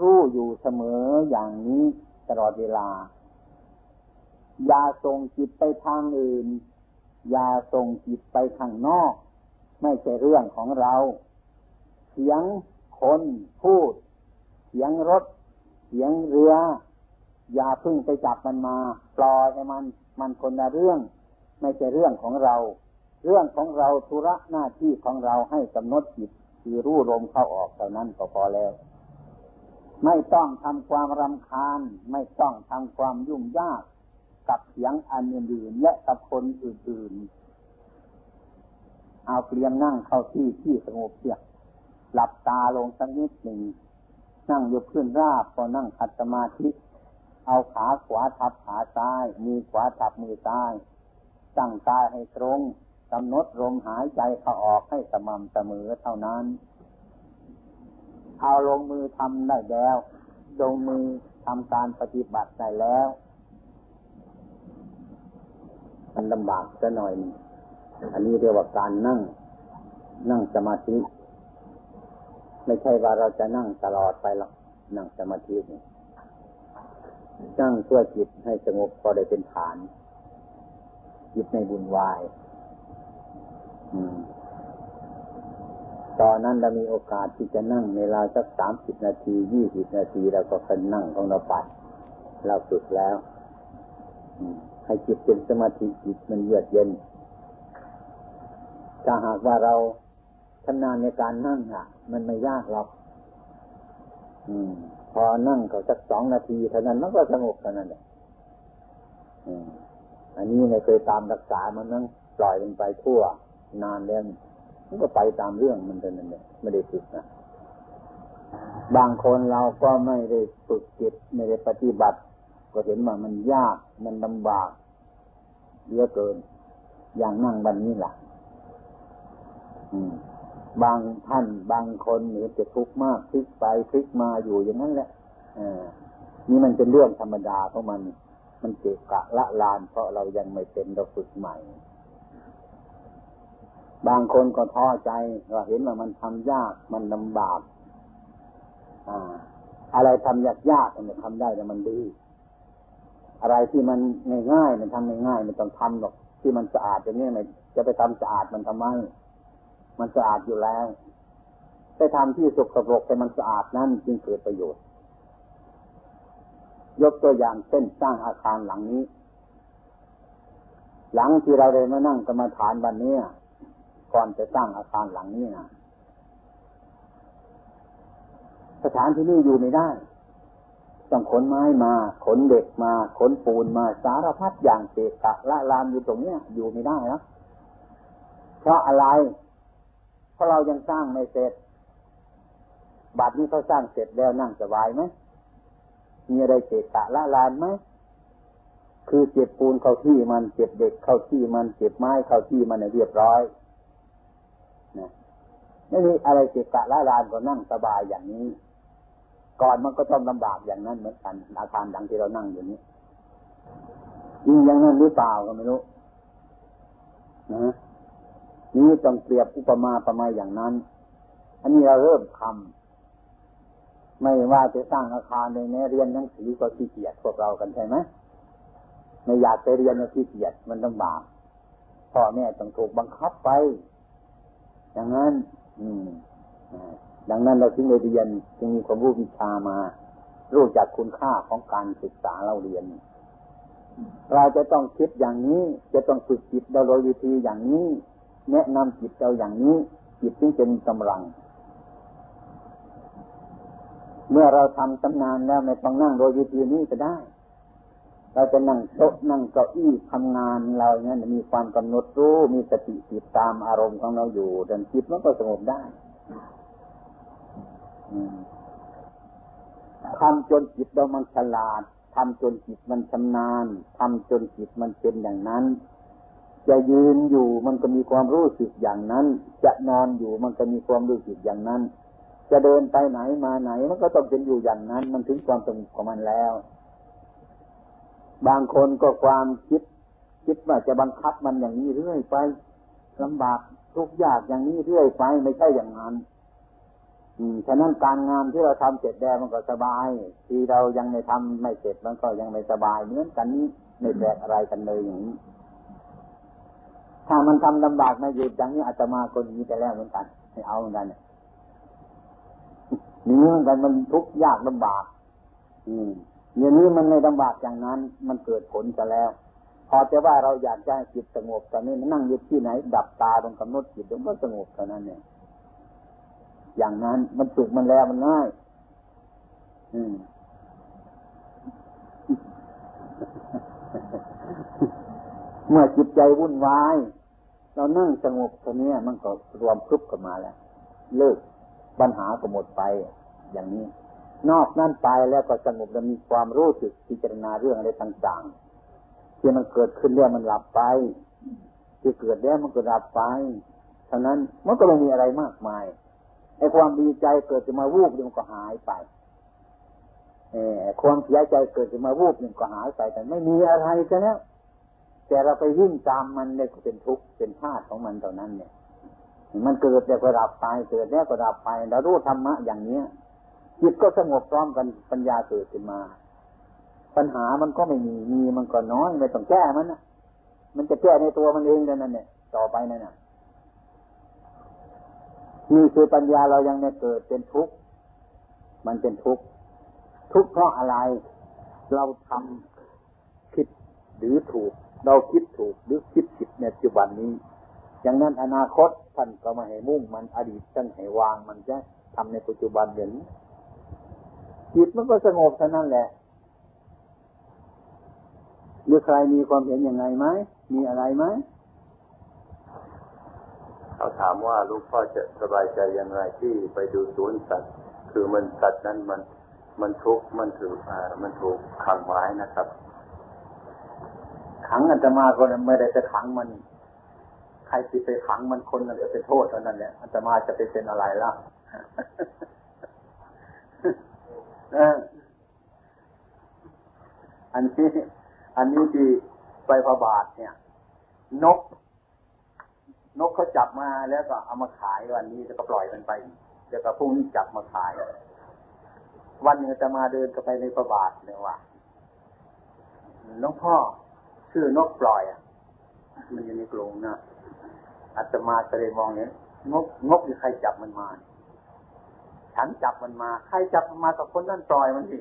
รู้อยู่เสมออย่างนี้ตลอดเวลา อย่าส่งจิตไปทางอื่น อย่าส่งจิตไปข้างนอก ไม่ใช่เรื่องของเรา เสียงคนพูด เสียงรถ เสียงเรือ อย่าพึ่งไปจับมันมา ปล่อยให้มัน มันคนละเรื่อง ไม่ใช่เรื่องของเรา เรื่องของเราธุระหน้าที่ของเราให้กำหนดจิตคือรู้ลมเข้าออกเท่านั้นก็พอแล้ว ไม่ต้องทำความรำคาญ ไม่ต้องทำความยุ่งยาก กับเสียงอันอื่นและกับคนอื่นๆ เอาเปลี่ยนนั่งเข้าที่ที่สงบเสียหลับตาลงสักนิดหนึ่งนั่งอยู่พื้นราบก็นั่งขัดสมาธิ เอาขาขวาทับขาซ้าย มือขวาทับมือซ้ายตั้งกายให้ตรงกำหนดลมหายใจเข้าออกให้สม่ำเสมอเท่านั้น เอาลงมือทำได้แล้วลงมือทำการปฏิบัติได้แล้วมันลำบากจะหน่อย อันนี้เรียกว่าการนั่ง นั่งสมาธิ ไม่ใช่ว่าเราจะนั่งตลอดไปหรอกนั่งสมาธินั่ งเพื่อจิตให้สงบพอได้เป็นฐาน จิตในบุญวายตอนนั้นเรามีโอกาสที่จะนั่งเวลาสักสามสิบนาทียี่สิบนาทีเราก็คันนั่งของเราไปเราฝึกแล้วให้จิตเป็นสมาธิจิตมันเยือกเย็นถ้าหากว่าเราชำนาญในการนั่งอะ มันไม่ยากหรอก อ พอนั่งเขาสักสองนาทีเท่านั้นมันก็สงบเท่านั้นแหละอันนี้ไม่ยเคยตามรักษามันนั่งปล่อยมันไปทั่วนานแล้วมันก็ไปตามเรื่องมันเท่านั้นเนี่ยไม่ได้ฝึกนะบางคนเราก็ไม่ได้ฝึกจิตไม่ได้ปฏิบัติ ก็เห็นว่ามันยากมันลำบากเยอะเกิน อย่างนั่งวันนี้ล่ะ บางท่านบางคนเห็นจะทุกข์มากพลิกไปพลิกมาอยู่อย่างนั้นแหละอนี่มันเป็นเรื่องธรรมดาของมัน มันเกะกะละลาน เพราะเรายังไม่เป็นเราฝึกใหม่ บางคนก็ท้อใจเราเห็นว่ามันทำยากมันลำบาก อ่า อะไรทำยากยากมันทำได้แต่มันดี อะไรที่มันง่ายๆมันทำง่ายๆมันต้องทำหรอกที่มันสะอาดอย่างนี้มันจะไปทำสะอาดมันทำไม มันสะอาดอยู่แล้วไปทำที่สกปรกแต่มันสะอาดนั่นจึงเกิดประโยชน์ ยกตัวอย่างเช่นสร้างอาคารหลังนี้ หลังที่เราเลยมานั่งกรรมฐานวันนี้ก่อนจะสร้างอาคารหลังนี้นะสถานที่นี่อยู่ไม่ได้ต้องขนไม้มาขนเด็กมาขนปูนมาสารพัดอย่างเศษกะละลานอยู่ตรงเนี้ยอยู่ไม่ได้นะเพราะอะไร ราะเรายังสร้างไม่เสร็จบัดนี้เขาสร้างเสร็จแล้วนั่งสบายไหมมีอะไรเกะกะละลานไหมคือเจ็บปูนเข้าที่มันเจ็บเด็กเข้าที่มันเจ็บไม้เข้าที่มันเรียบร้อยนะไม่มีอะไรเกะกะละลานก็นั่งสบายอย่างนี้ ก่อนมันก็ต้องลำบากอย่างนั้นเหมือนกันอาคารดังที่เรานั่งอยู่นี้จริงอย่างนั้นหรือเปล่าก็ไม่รู้นะ นี้ต้องเปรียบอุปมาประมาอย่างนั้น อันนี้เราเริ่มทำไม่ว่าจะสร้างอาคารในแม่เรียนหนังสือก็ขี้เกียจพวกเรากันใช่ไหมไม่อยากไปเรียนก็ขี้เกียจมันลำบากพ่อแม่ต้องถูกบังคับไป อย่างนั้น อืมดังนั้นเราถึงเรียนจึงมีความรู้วิชามา รู้จักคุณค่าของการศึกษาเราเรียน เราจะต้องคิดอย่างนี้ จะต้องฝึกจิตโดยวิธีอย่างนี้ แนะนำจิตเราอย่างนี้ จิตจึงเป็นกำลัง เมื่อเราทำตำนานแล้วไม่ต้องนั่งโดยวิธีนี้ก็ได้ เราจะนั่งโต๊ะนั่งเก้าอี้ทำงานเราเนี่ยมีความกำหนดรู้มีสติติดตามอารมณ์ของเราอยู่ดันจิตมันก็สงบได้ทำจนจิตเรามันฉลาดทำจนจิตมันชำนาญทำจนจิตมันเป็นอย่างนั้น จะยืนอยู่มันก็มีความรู้สึกอย่างนั้น จะนอนอยู่มันก็มีความรู้สึกอย่างนั้น จะเดินไปไหนมาไหนมันก็ต้องเป็นอยู่อย่างนั้น มันถึงความสงบของมันแล้ว บางคนก็ความคิด คิดว่าจะบังคับมันอย่างนี้เรื่อยไปลำบากทุกยากอย่างนี้เรื่อยไปไม่ใช่อย่างนั้น อืมฉะนั้นการงานที่เราทำเสร็จแล้วมันก็สบาย ที่เรายังไม่ทำไม่เสร็จมันก็ยังไม่สบายเหมือนกันนี้ไม่แตกอะไรกันเลยอย่างนี้ ถ้ามันทำลำบากมาอยู่อย่างนี้อาตมาคนนี้ไปแล้วเหมือนกันให้เอาเหมือนกันเนี่ยนี่เหมือนกันมันทุกข์ยากลำบาก อืมอย่างนี้มันไม่ลำบากอย่างนั้น มันเกิดผลจะแล้ว พอจะว่าเราอยากจะจิตสงบตอนนี้มันนั่งอยู่ที่ไหน ดับตาตรงกำหนดจิตมันก็สงบเท่านั้นเนี่ยอย่างนั้นมันฝึกมันแล้วมันง่าย อืมเมื่อจิตใจวุ่นวาย เรานั่งสงบตัวนี้มันก็รวมครุบกันมาแล้ว เลิกปัญหาก็หมดไปอย่างนี้ นอกนั้นไปแล้วก็สงบแล้วมีความรู้สึกพิจารณาเรื่องอะไรต่างๆที่มันเกิดขึ้นแล้วมันหลับไปที่เกิดแล้วมันก็ดับไปฉะนั้นมันก็ไม่มีอะไรมากมายไอ้ความดีใจเกิดจะมาวูบมันก็หายไปเออความเสียใจเกิดจะมาวูบมันก็หายไปแต่ไม่มีอะไรซะแล้ว แต่เราไปวิ่งตามมันเนี่ยก็เป็นทุกข์เป็นธาตุของมันเท่านั้นเนี่ย มันเกิดแล้วก็ดับไปเกิดแล้วก็ดับไปเรารู้ธรรมะอย่างเนี้ยจิตก็สงบพร้อมกันปัญญาเกิดขึ้นมา ปัญหามันก็ไม่มีมีมันก็น้อยไม่ต้องแก้มันนะมันจะแก้ในตัวมันเองแล้วนั่นเนี่ยต่อไปนั่นน่ะนี่คือปัญญาเรายังไม่เกิดเป็นทุกข์มันเป็นทุกข์ทุกข์เพราะอะไร เราทำผิดหรือถูก เราคิดถูกหรือคิดผิดในปัจจุบันนี้อย่างนั้นอนาคตท่านก็มาให้มุ่งมันอดีตท่านให้วางมันจะทำในปัจจุบันอย่างนี้จิตมันก็สงบเท่านั้นแหละหรือใครมีความเห็นอยังไงไหมมีอะไรไหมเขาถามว่าลูกพ่อจะสบายใจอย่างไรที่ไปดูสวนสัตว์ คือมันสัตว์นั้นมันมันทุกข์มันถืออ่ามันถูกขังไว้นะครับ ขังอาตมาก็ไม่ได้ไปขังมัน ใครที่ไปขังมันคนนั้นจะเป็นโทษเท่านั้นเนี่ยอาตมาจะไปเป็นอะไรล่ะอันนี้อันนี้ที่ไปพระบาทเนี่ย นก นกเขาจับมาแล้วก็เอามาขายวันนี้แล้วก็ปล่อยมันไปแล้วก็พรุ่งนี้จับมาขาย วันหนึ่งจะมาเดินก็ไปในพระบาทเนี่ยว่าน้องพ่อ ชื่อนกปล่อยอะ มันอยู่ในกรงนะอาตมาก็เลยมองเห็นนกนกที่ใครจับมันมา ฉันจับมันมา ใครจับมันมากับคนนั่นปล่อยมันสิ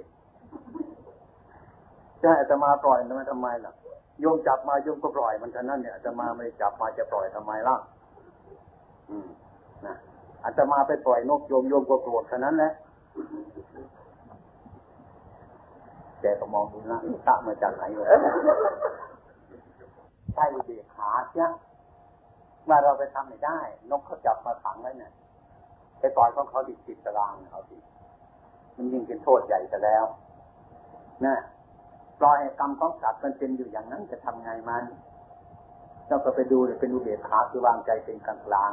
จะให้อาตมาปล่อยมันทำไมล่ะโยมจับมาโยมก็ปล่อยมันเท่านั้นเนี่ยอาตมาไม่จับมาจะปล่อยทำไมล่ะอืมนะอาตมาไปปล่อยนกโยมโยมก็โกรธเท่านั้นแหละแกก็มองดูนะตะมาจากไหนเลย ใช่ดีขาเนี่ยว่าเราไปทำไม่ได้ นกเขาจับมาขังไว้เนี่ยไปปล่อยของเขาติดติดตารางเขาสิมันยิ่งเป็นโทษใหญ่แต่แล้วนะปล่อยกรรมของสัตว์มันเป็นอยู่อย่างนั้นจะทำไงมันเราก็ไปดูเลยเป็นอุเบกขาคือวางใจเป็นกลางกลาง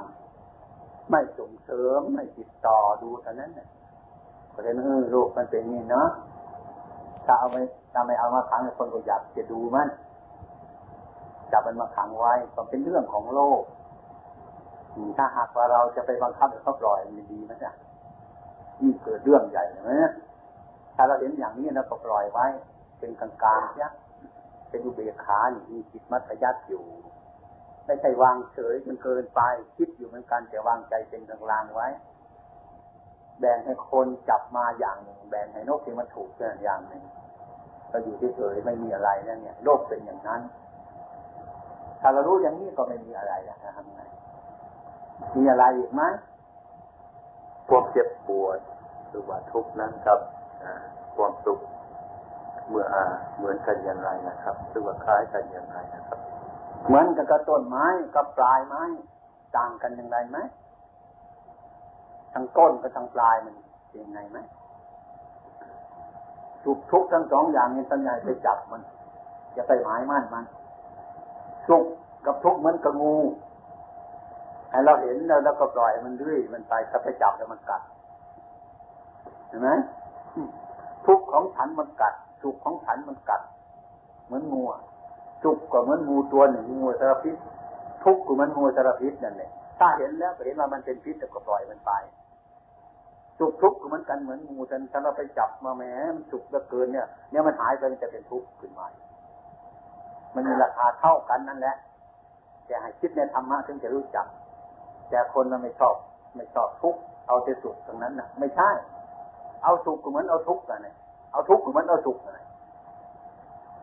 ไม่ส่งเสริมไม่ติดต่อดูเท่านั้นเนี่ยก็เลยเออโลกมันเป็นนี่เนาะถ้าเอาไปถ้าไม่เอามาขังคนก็อยากจะดูมัน จับมันมาขังไว้ก็เป็นเรื่องของโลก ถ้าหากว่าเราจะไปบังคับให้เขาปล่อยมันดีไหมจ๊ะนี่เกิดเรื่องใหญ่ไหมถ้าเราเห็นอย่างนี้เราก็ปล่อยไว้ เป็นกลางๆเนี่ยเป็นอุเบกขานี่มีจิตมัธยัติอยู่ ไม่ใช่วางเฉยมันเกินไปคิดอยู่เหมือนกันแต่วางใจเป็นกลางๆไว้ แบ่งให้คนจับมาอย่างหนึ่งแบ่งให้นกที่มันถูกเช่นอย่างหนึ่งก็อยู่เฉยๆไม่มีอะไรนั่นเนี่ย โลกเป็นอย่างนั้น ถ้าเรารู้อย่างนี้ก็ไม่มีอะไรแล้วทำไงมีอะไรอีกไหมพวกเจ็บปวดหรือว่าทุกข์นั้นครับความสุขเมื่ออาเหมือนกันอย่างไรนะครับหรือว่าคล้ายกันอย่างไรนะครับ เหมือนกับกระต้นไม้กับปลายไม้ต่างกันอย่างไรไหมทั้งต้นกับทั้งปลายมันเป็นยังไงไหมทุกทุกทั้งสองอย่างนี้สัญญาไปจับมันจะไปหมายมั่นมัน ทุกกับทุกข์เหมือนกับงูให้เราเห็นแล้วแล้วก็ปล่อยมันด้วยมันไปถ้าไปจับแล้วมันกัดเห็นไหมทุกข์ของฉันมันกัด สุขของฉันมันกัด เหมือนงูสุขก็เหมือนงูตัวหนึ่งงูสารพิษทุกข์ก็เหมือนงูสารพิษนั่นเองถ้าเห็นแล้วเห็นว่ามันเป็นพิษก็ปล่อยมันไปสุขทุกข์ก็เหมือนกันเหมือนงูแต่ถ้าเราไปจับมาแม้มันสุขเหลือเกินเนี่ยเนี่ยมันหายไปมันจะเป็นทุกข์ขึ้นมา มันมีราคาเท่ากันนั่นแหละแต่ให้คิดในธรรมะถึงจะรู้จัก แต่คนมันไม่ชอบ ไม่ชอบทุกเอาแต่สุขตรงนั้นนะไม่ใช่ เอาสุขก็เหมือนเอาทุกข์กันเนี่ยเอาทุกข์เหมันเอาสุขอะไร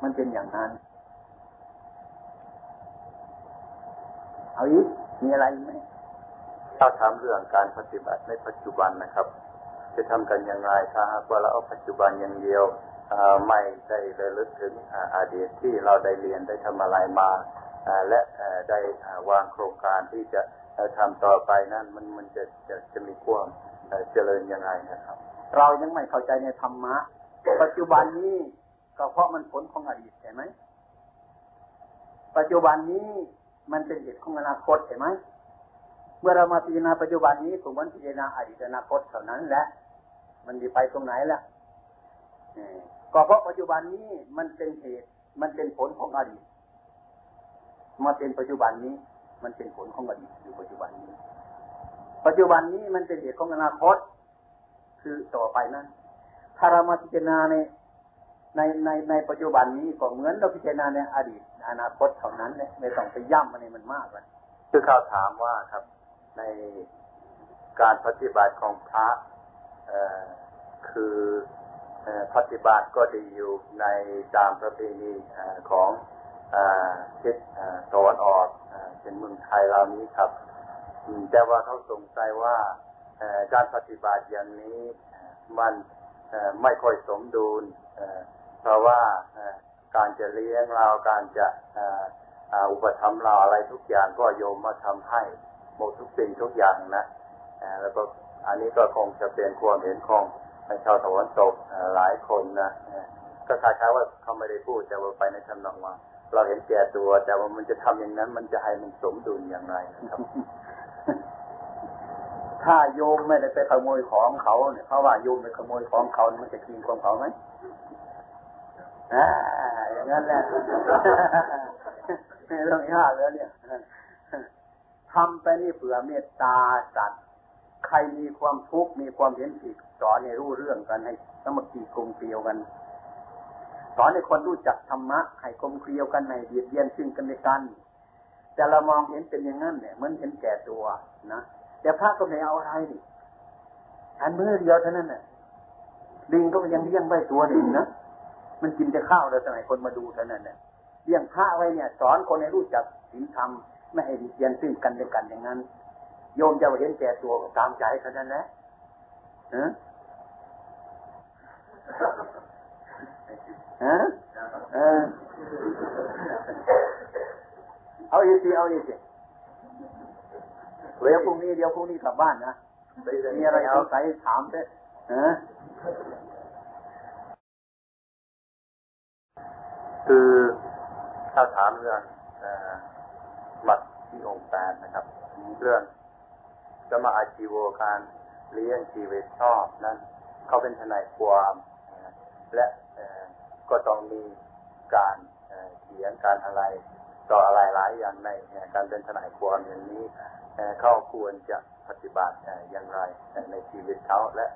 มันเป็นอย่างนั้น เอาอีกมีอะไรไหมถ้าถามเรื่องการปฏิบัติในปัจจุบันนะครับ จะทำกันอย่างไรถ้าหากว่าเราเอาปัจจุบันอย่างเดียว ไม่ได้ระลึกถึงอดีตที่เราได้เรียนได้ทำอะไรมาและได้วางโครงการที่จะทำต่อไปนั้นมันมันจะจะจะมีความเจริญยังไงนะครับ เรายังไม่เข้าใจในธรรมะปัจจุบันนี้ก็เพราะมันผลของอดีตใช่ไหมปัจจุบันนี้มันเป็นเหตุของอนาคตใช่ไหมเมื่อเรามาพิจารณาปัจจุบันนี้ผมวันพิจารณาอดีตอนาคตเท่านั้นแหละมันจะไปตรงไหนล่ะ ก็เพราะปัจจุบันนี้มันเป็นเหตุ มันเป็นผลของอดีต มาเป็นปัจจุบันนี้ มันเป็นผลของอดีตอยู่ปัจจุบันนี้ ปัจจุบันนี้มันเป็นเหตุของอนาคต คือต่อไปนั้นถ้าเรามาพิจารณาในในในในปัจจุบันนี้ก็เหมือนเราพิจารณาในอดีต อนาคตเท่านั้นเนี่ยไม่ต้องไปย่ำมันในมันมากเลยคือเขาถามว่าครับในการปฏิบัติของพระคือ ปฏิบัติก็ดีอยู่ในตามประเพณีของทิศตะวันออกเป็นเมืองไทยเรานี้ครับ แต่ว่าเขาสงสัยว่าการปฏิบัติอย่างนี้มันไม่ค่อยสมดุลเพราะว่าการจะเลี้ยงเราการจะอุปถัมภ์เราอะไรทุกอย่างก็โยมมาทำให้หมดทุกสิ่งทุกอย่างนะแล้วก็อันนี้ก็คงจะเป็นความเห็นของ ชาวตะวันตกหลายคนนะก็คล้ายๆว่าเขาไม่ได้พูดแต่ว่าไปในทำนองว่า เราเห็นแก่ตัว แต่ว่ามันจะทำอย่างนั้น มันจะให้มันสมดุลอย่างไรครับ ถ้าโยมไม่ได้ไปขโมยของเขาเนี่ยเขาว่าโยมไปขโมยของเขา มันจะกินของเขาไหมอ่าอย่างนั้นแหละเรื่องยากแล้วเนี่ยทำไปนี่เผื่อเมตตาสัตว์ รมีความทุกข์มีความเห็นผิดสอนให้รู้เรื่องกันให้สมัครีกลมเกลียวกันสอนให้คนรู้จักธรรมะให้กลมเกลียวกันในเบียดเบียนซึ่งกันและกัน แต่เรามองเห็นเป็นอย่างนั้นเนี่ยเหมือนเห็นแก่ตัวนะแต่พระก็ไม่เอาอะไรนี่อันมือเดียวเท่านั้นน่ะลิงก็ยังเลี้ยงไว้ตัวหนึ่งนะมันกินแต่ข้าวแล้วสมัยคนมาดูเท่านั้นเนี่ยเลี้ยงพระไว้เนี่ย สอนคนให้รู้จักศีลธรรมไม่ให้เบียนซึ่งกันและกันอย่างนั้น โยมจะเห็นแก่ตัวตามใจเท่านั้นแหละฮะฮะเอาอีกทีเอาอีกทีเดี๋ยวพรุ่งนี้เดี๋ยวพรุ่งนี้กลับบ้านนะมีอะไรเอาใส่ถามเถอะฮะคือถ้าถามเรื่องหลักที่องค์แปดนะครับ เรื่อง สมาอาชีวการเลี้ยงชีวิตชอบนั้นเขาเป็นทนายความ และก็ต้องมีการเขียนการอะไรต่ออะไรหลายอย่างในการเป็นทนายความอย่างนี้เขาควรจะปฏิบัติอย่างไรในชีวิตเขาและ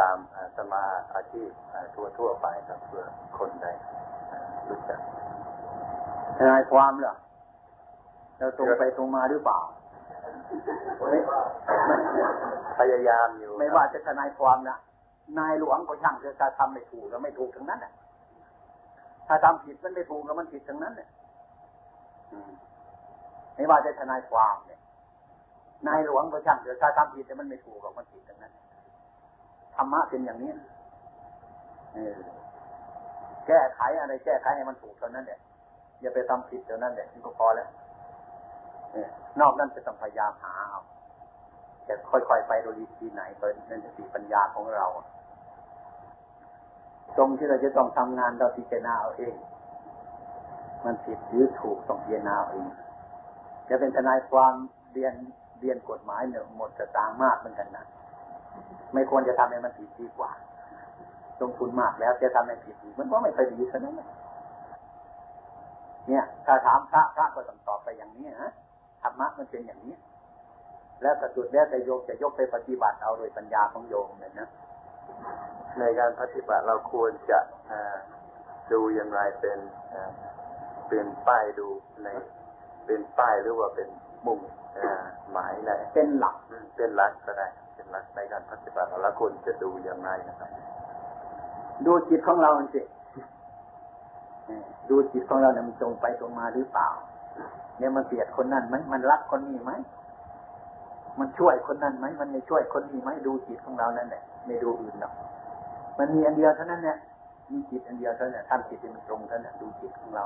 ตามสมาอาชีพทั่วทั่วไปครับเพื่อคนใดรู้จักทนายความเหรอเราตรงไปตรงมาหรือเปล่า พยายามอยู่ ไม่ว่าจะทนายความนะนายหลวงก็ช่างจะทำไม่ถูกแล้วไม่ถูกทั้งนั้นแหละถ้าทำผิดมันไม่ถูกแล้วมันผิดทั้งนั้นเนี่ยไม่ว่าจะทนายความเนี่ยนายหลวงก็ช่างเถอะถ้าทำผิดแต่มันไม่ถูกหรอกมันผิดทั้งนั้นธรรมะเป็นอย่างนี้แก้ไขอะไรแก้ไขให้มันถูกเท่านั้นแหละอย่าไปทำผิดเท่านั้นแหละมันก็พอแล้ว นอกนั้นจะต้องพยายามหาเอาจะค่อยๆไปโดยวิธีไหนเป็นสติปัญญาของเรา ตรงที่เราจะต้องทำงานเราพิจารณาเอาเอง มันผิดหรือถูกต้องพิจารณาเองจะเป็นทนายความเรียนเรียนกฎหมายเนี่ยหมดจะตางมากเหมือนกันนะไม่ควรจะทำให้มันผิดดีกว่าลงทุนมากแล้วจะทำให้ผิดอีกมันก็ไม่ค่อยดีเท่านั้นเนี่ย ถ้าถามพระพระก็ต้องตอบไปอย่างนี้นะ ธรรมะมันเป็นอย่างนี้แล้วกระสุดแล้วแต่โยมจะยกไปปฏิบัติเอาโดยปัญญาของโยมเนี่ยนะในการปฏิบัติเราควรจะดูอย่างไรเป็นเป็นป้ายดูในเป็นป้ายหรือว่าเป็นมุ่งหมายในเป็นหลักเป็นหลักก็ได้เป็นหลักในการปฏิบัติเราควรจะดูอย่างไรนะครับดูจิตของเราสิดูจิตของเราเนี่ยมันตรงไปตรงมาหรือเปล่า เนี่ยมันเกลียดคนนั้นไหมมันรักคนนี้ไหมมันช่วยคนนั้นไหมมันไม่ช่วยคนนี้ไหมดูจิตของเรานั่นแหละไม่ดูอื่นหรอกมันมีอันเดียวเท่านั้นเนี่ยมีจิตอันเดียวเท่านั้นทำจิตมันตรงเท่านั้นดูจิตของเรา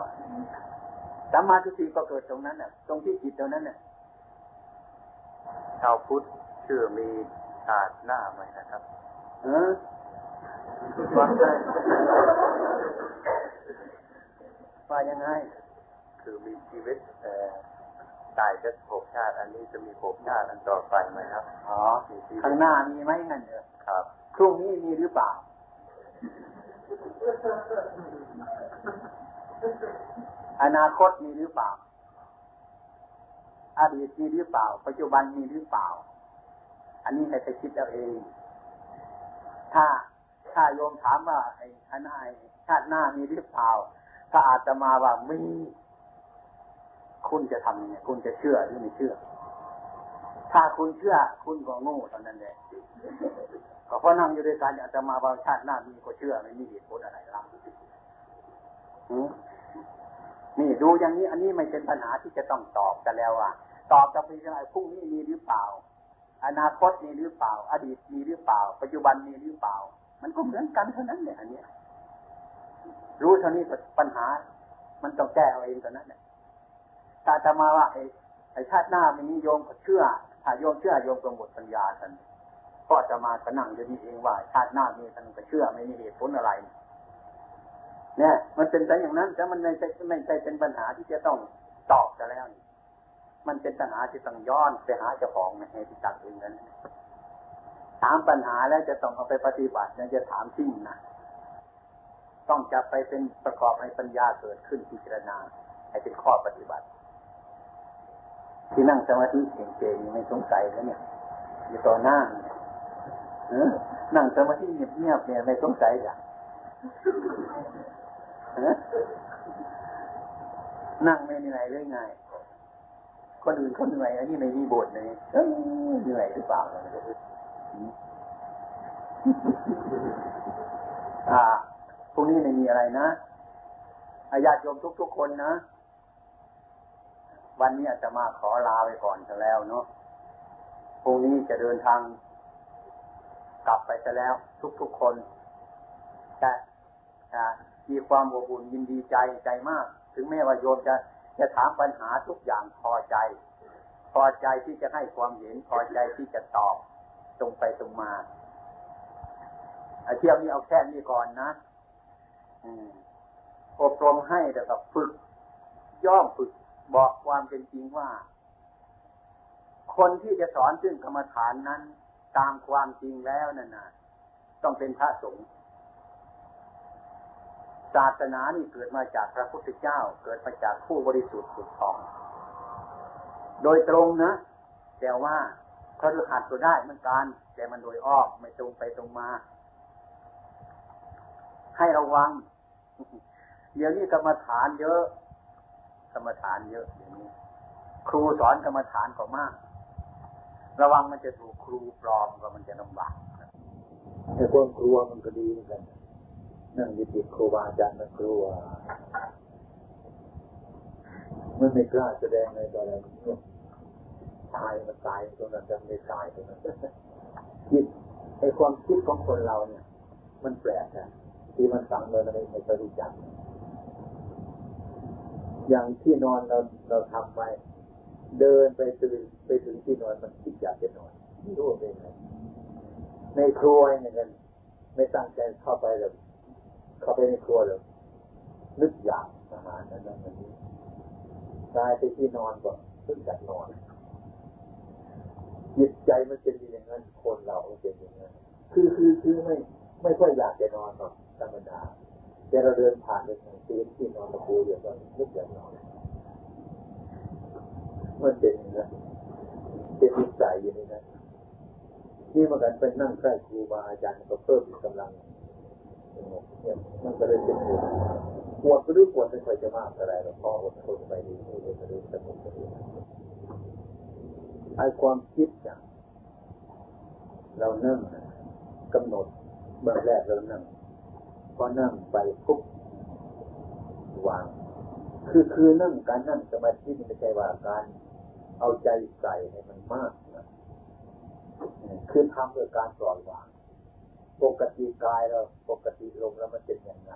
สัมมาทิฏฐิก็เกิดตรงนั้นน่ะ ตรงที่จิตตรงนั้นเนี่ยชาวพุทธเชื่อมีชาติหน้าไหมนะครับเออว่าไงว่ายังไง คือมีชีวิตตายจะภพชาติ อันนี้จะมีภพชาติอันต่อไปไหมครับอ๋อข้างหน้ามีไหมนั่นเออครับพรุ่งนี้มีหรือเปล่าอนาคตมีหรือเปล่าอดีตมีหรือเปล่า ปัจจุบันมีหรือเปล่า อันนี้ให้ไปคิดเอาเอง ถ้าถ้าโยมถามว่าไอ้อันไหนชาติหน้ามีหรือเปล่า ถ้าอาจจะมาว่ามี คุณจะทำยังไงคุณจะเชื่อหรือไม่เชื่อ ถ้าคุณเชื่อ คุณก็โง่ตอนนั้นเลยก็เพราะนั่งอยู่ด้วยกันอาจจะมาบางชาติหน้ามีก็เชื่อไม่มีเหตุผลอะไรหรอกนี่ดูอย่างนี้อันนี้ไม่เป็นปัญหาที่จะต้องตอบกันแล้วอะตอบกับพี่ชายพรุ่งนี้มีหรือเปล่า อนาคตมีหรือเปล่า อดีตมีหรือเปล่า ปัจจุบันมีหรือเปล่า มันก็เหมือนกันเท่านั้นเลยอันนี้รู้เท่านี้ปัญหา มันต้องแก้เอาเองเท่านั้นแหละถ้าจะมาว่าไอ้ไอ้ชาติหน้าไม่นิยมก็เชื่อ ถ้าโยมเชื่อโยมก็หมดปัญญาทันก็จะมาก็นั่งอยู่นี่เองว่า ชาติหน้ามีท่านก็เชื่อไม่มีเหตุผลอะไร เนี่ย มันเป็นไปอย่างนั้นแต่มันไม่ใช่ไม่ใช่เป็นปัญหาที่จะต้องตอบกันแล้วมันเป็นปัญหาที่ต้องย้อนไปหาเจ้าของในที่ตัดเองนั้นถามปัญหาแล้วจะต้องเอาไปปฏิบัตินะจะถามจริงนะต้องจะไปเป็นประกอบในปัญญาเกิดขึ้นพิจารณา ให้เป็นข้อปฏิบัติ ที่นั่งสมาธิเก่งๆไม่สงสัยแล้วเนี่ยอยู่ต่อหน้าเนี่ยนั่งสมาธิเงียบๆเนี่ยไม่สงสัยอย่างนั่งไม่เหนื่อยเลยไงคนอื่นเขาเหนื่อยอันนี้ไม่มีบทเลยเหนื่อยหรือเปล่าอ่าพรุ่งนี้ไม่มีอะไรนะอาญาติโยมทุกๆคนนะ วันนี้อาจจะมาขอลาไปก่อนจะแล้วเนาะพรุ่งนี้จะเดินทาง กลับไปจะแล้ว ทุกๆคนแต่มีความอบอุ่นยินดีใจใจมาก ถึงแม้ว่าโยมจะจะถามปัญหาทุกอย่างพอใจ พอใจที่จะให้ความเห็นพอใจที่จะตอบตรงไปตรงมาเที่ยวนี้เอาแค่นี้ก่อนนะอบรมให้แต่กับฝึกย่อมฝึก บอกความเป็นจริงว่า คนที่จะสอนซึ่งกรรมฐานนั้น ตามความจริงแล้วนั่นนะต้องเป็นพระสงฆ์ศาสนานี่เกิดมาจากพระพุทธเจ้า เกิดมาจากผู้บริสุทธิ์สุดทอง โดยตรงนะ แต่ว่าเขาดูหัดตัวได้มันการแต่มันโดยอ้อมไม่ตรงไปตรงมา ให้ระวัง เดี๋ยวนี้กรรมฐานเยอะ กรรมฐานเยอะอย่างนี้ ครูสอนกรรมฐานก็มาก ระวังมันจะถูกครูปลอมก็มันจะลำบากไอ้คนกลัวมันก็ดีเหมือนกัน นั่งยึดติดครูบาอาจารย์มันกลัวมันไม่กล้าแสดงในตอนนั้นตายมันตายตรงนั้นจะไม่ตายตรงนั้นคิดไอ้ความคิดของคนเราเนี่ย มันแปลกนะที่มันสั่งเลยมันไม่ไปรู้จัก อย่างที่นอนเราเราทำไปเดินไปตื่นไปถึงที่นอนมันคิดอยากจะนอนรู้เป็นไงในครัวเนี่ยไม่ตั้งใจเข้าไปแบบเข้าไปในครัวเลยนึกอยากอาหารนั้นนั้นนี้ตายไปที่นอนก็เพิ่งจัดนอนจิตใจมันเป็นอย่างนั้นคนเราเป็นอย่างนั้นคือคือคือไม่ไม่ค่อยอยากจะนอนหรอกธรรมดา แต่เราเดินผ่านไปทางที่ที่นอนตะปูเดี๋ยวก็นึกอยากนอนมันเป็นนั้นเป็นนิสัยอย่างนี้นะนี่มากันเป็นนั่งใกล้ครูบาอาจารย์ก็เพิ่มกำลังเนี่ยมันก็เลยเป็นปวดก็รู้ปวดไม่ค่อยจะมากอะไรหรอกพออดทนไปดีๆเลยจะรู้สงบไปดีไอ้ความคิดเนี่ยเรานั่งกำหนดเบื้องแรกเรานั่ง พอนั่งไปปุ๊บวาง คือคือนั่งการนั่งสมาธิไม่ใช่ว่าการเอาใจใส่ให้มันมากนะคือทำเพื่อการปล่อยวาง ปกติกายเราปกติลงแล้วมันเป็นยังไง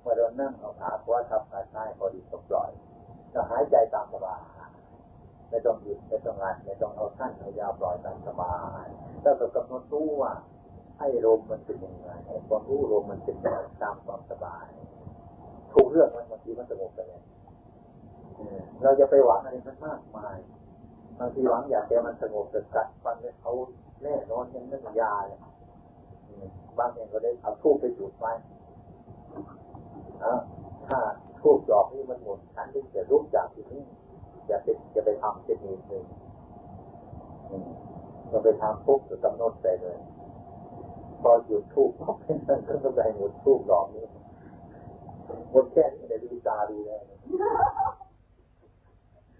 เมื่อเรานั่งเอาขาขวาทับขาซ้ายพอดีก็ปล่อยจะหายใจตามสบายไม่ต้องหยุดไม่ต้องงัดไม่ต้องเอาสั้นเอายาวปล่อยตามสบายแล้วก็กำหนดรู้ว่า ให้ลมมันเป็นยังไงให้ความรู้ลมมันเป็นยังไงตามความสบาย ถูกเรื่องมันบางทีมันสงบไปเลยเราจะไปหวังอะไรมันมากมายบางทีหวังอยากแต่มันสงบแต่กัดฟันเนี่ยเขาแน่นอนยังไม่ยาเลยบางอย่างก็ได้เอาทูบไปจุดไว้ถ้าทูบดอกนี้มันหมดฉันที่จะลุกจากที่นี้จะไปจะไปทำเป็นอีกหนึ่งเราไปทำปุ๊บจะกำหนดไปเลย พอหยุดทูบพอเป็นนั่นก็ต้องไปหมดทูบดอกนี้หมดแค่นี้แต่ดูตาดูแล้ว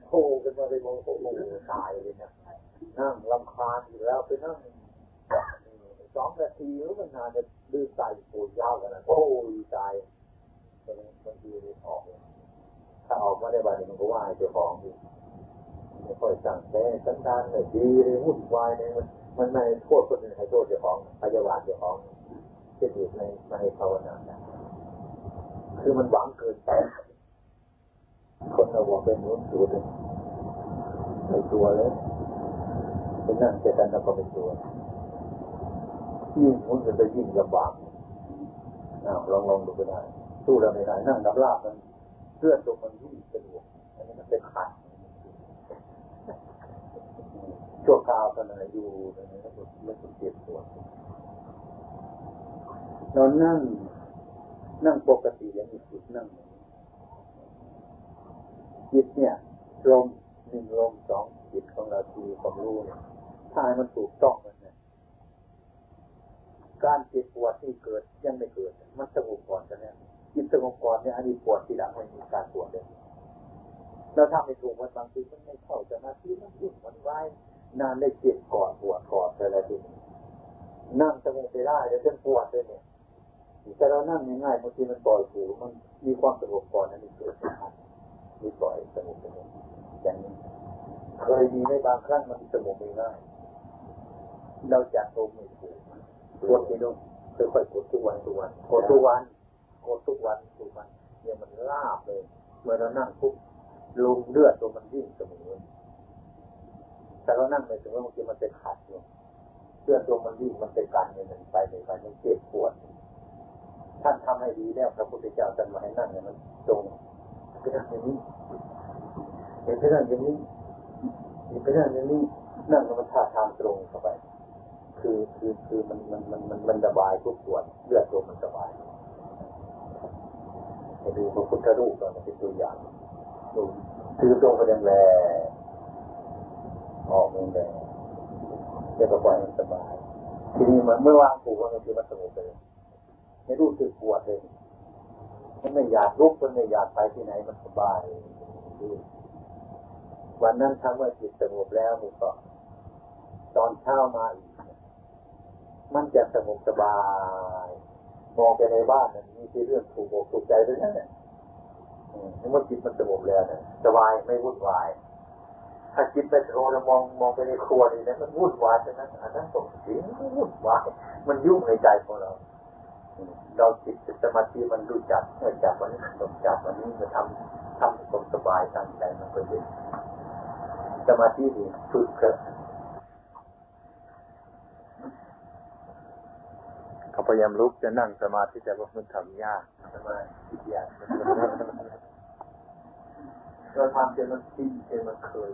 โอ้กันมาไปมองโอ้ตายเลยนะนั่งลำคาญอยู่แล้วไปนั่งสองนาทีหรือมันนานจะดื้อใจปวดยาวกันนะโอ้ยใจมันมันดีเลยออกถ้าออกมาได้บ้านมันก็ว่าเจ้าของอยู่ไม่ค่อยสั่งแต่สันดานเลยดีเลยวุ่นวายเลยมัน มันไม่โทษคนอื่นให้โทษเจ้าของพยาบาลเจ้าของเช่นเดีในม่ให้ภาวนาคือมันหวังเกินไปคนเราบอกเป็นนู้นสูดเลยในตัวเลยเป็นนั่งเจตันแล้วก็เป็นตัวยิ่งมุนจะยิ่งลำบากลองลองดูก็ได้สู้เราไม่ได้นั่งดับลาบมันเลือดตรงมันยิ่งสะดวกอันนี้มันเป็นขัด ชั่วคราวกันอะอยู่ตรงนี้ก็ไม่ต้องเจ็บปวดเรานั่ง นั่งปกติแล้วมีจิตนั่งจิตเนี่ยลมหนึ่งลมสองจิตของเราคือความรู้เนี่ยถ้ามันถูกต้องมันเนี่ยการเจ็บปวดที่เกิดยังไม่เกิด มันสงบก่อนกันเนี่ยจิตสงบก่อนเนี่ยอันนี้ปวดทีหลังไม่มีการปวดเลยเราทำไม่ถูกมันบางทีมันไม่เข้าจะมาที่มันยุ่งมันวาย นานได้เจ็บก่อนปวดก่อนอะไรทีนี้นั่งสงบไปได้แล้วจนปวดเลยเนี่ยแต่เรานั่งง่ายๆบางทีมันปล่อยหูมันมีความสงบก่อนอันนี้เกิดมีปล่อยสงบสงบอย่างนี้เคยมีในบางครั้งมันสงบไม่ง่ายเราจะโตไม่ถูกปวดที่นู่นค่อยๆกดทุกวันทุกวันกดทุกวันกดทุกวันทุกวันเนี่ยมันลาบเลย เมื่อเรานั่งปุ๊บลมเลือดตัวมันวิ่งเสมอ แต่เรานั่งไปถึงว่าบางทีมันเป็นขัดอยู่ยเลือดตัวมันวิ่งมันเป็นการเนี่ยมันไปไปมันเจ็บปวด ท่านทำให้ดีแล้วพระพุทธเจ้าท่านมาให้นั่งเนี่ยมันตรงเป็นอย่างนี้เป็นอย่างนี้เป็นอย่างนี้นั่งมันท่าทางตรงเข้าไป คือคือคือมันมันมันมันมันสบายทุกปวดเลือดตัวมันสบายไปดูพระพุทธรูปก่อนเป็นตัวอย่างดูคือตรงไปแรง ออกแรงเดี๋ยวก็ปล่อยมันสบาย ทีนี้มันเมื่อวางผูกมันคือมันสงบเลยไม่รู้สึกปวดเลยมันไม่อยากลุกมันไม่อยากไปที่ไหนมันสบายวันนั้นทั้งว่าจิตสงบแล้วมันก็ตอนเช้ามาอีก มันจะสงบสบายมองไปในบ้านนั้นมีเรื่องถูกอกถูกใจด้วยนั่นแหละเมื่อจิตมันสงบแล้วเนี่ยสบายไม่วุ่นวาย ถ้าจิตไปโทรมองมองไปในครัวนี่นะมันวุ่นวายฉะนั้นอันนั้นตกเสียงวุ่นวายมันยุ่งในใจของเรา เราจิตสมาธิมันรู้จักเมื่อจากวันนี้ตกจากวันนี้จะทำทำความสบายตั้งใจมันก็เย็นสมาธินี่ฝึกเกิดเขาพยายามลุกจะนั่งสมาธิแต่ว่ามันทำยากสมาธิยาก เราทำจนมันชินจนมันเคย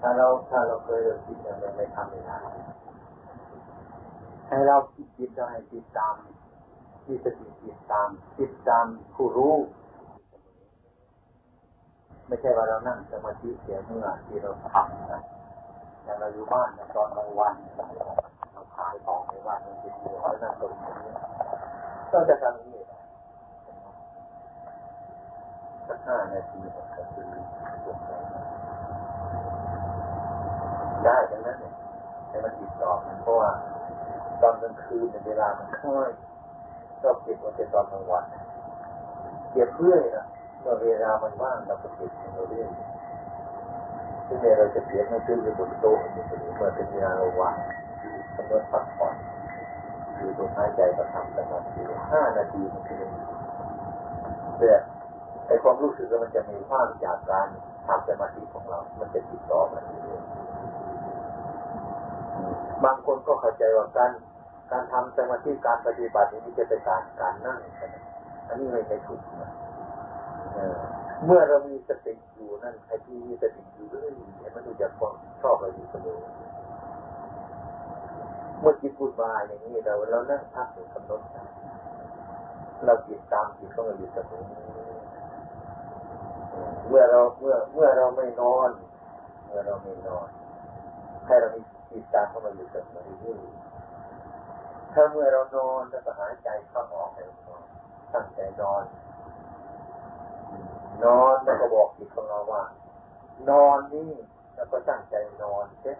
ถ้าเราถ้าเราเคยเราคิดมันไม่ทำไม่ได้ให้เราคิดจิตได้จิตตามมีสติติดตามติดตามผู้รู้ ไม่ใช่ว่าเรานั่งสมาธิเสียเมื่อที่เราทำนะอย่างเราอยู่บ้านตอนกลางวันเราขายของในบ้านมันจิตอยู่แล้วนั่งตรงนี้ต้องจะทำนี้ สักห้านาทีก็คือได้ดังนั้นเนี่ยให้มันติดต่อมันเพราะว่าตอนกลางคืนเวลามันค่อยชอบเก็บมันเป็นตอนกลางวันเก็บเพื่อยนะเมื่อเวลามันว่างเราก็เก็บมันเรื่อยที่เนี่ยเราจะเขียนหนังสือไปบนโต๊ะอยู่เสมอเมื่อเป็นเวลาเราว่างกำหนดพักผ่อนคือตัวหายใจก็ทำสมาธิห้านาทีมันคือแต่ ไอความรู้สึกมันจะมีภาพจากการทำสมาธิของเรา มันจะติดต่อมันเอยบางคนก็เข้าใจว่าการการทำสมาธิการปฏิบัตินี้จะเป็นการการนั่งอันนี้ไม่ใช่ถูกนะเมื่อเรามีสติอยู่นั่นใครที่มีสติอยู่เลยเห็นมันดูจากความชอบเราอยู่เสมอเมื่อจิตพูดมาอย่างนี้เราเรานั่งพักอยู่กำหนดเราจิตตามจิตของเราอยู่เสมอ เมื่อเราเมื่อเมื่อเราไม่นอน เมื่อเราไม่นอนให้เรามีจิตตามเข้ามาอยู่เสมอเรื่อยถ้าเมื่อเรานอนแล้วก็หายใจเข้าออกให้พอตั้งใจนอน นอนแล้วก็บอกจิตของเราว่า นอนนี่แล้วก็ตั้งใจนอนเช่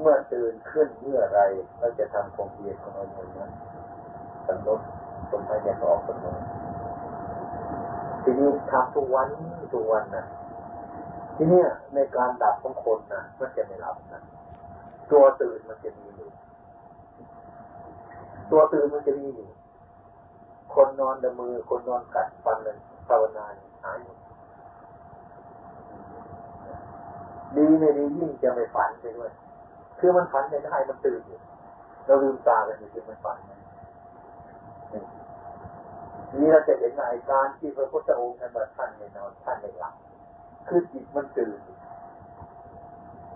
เมื่อตื่นขึ้นเมื่อไรเราจะทำความเพียรของเราอย่างนั้นกำหนดลมหายใจออกกำหนด ทีนี้ทำทุกวันทุกวันนะทีนี้ในการดับของคนนะมันจะไม่หลับนะตัวตื่นมันจะมีอยู่ตัวตื่นมันจะมีอยู่คนนอนดมือ คนนอนกัดฟันเลยภาวนาหายดีไม่ดียิ่งจะไม่ฝันไปด้วยคือมันฝันไม่ได้มันตื่นอยู่เราลืมตากันอยู่ที่มันฝัน นี่เราจะเห็นอาการที่พระพุทธองค์ท่านว่าท่านในนอนท่านในหลับคือจิตมันตื่น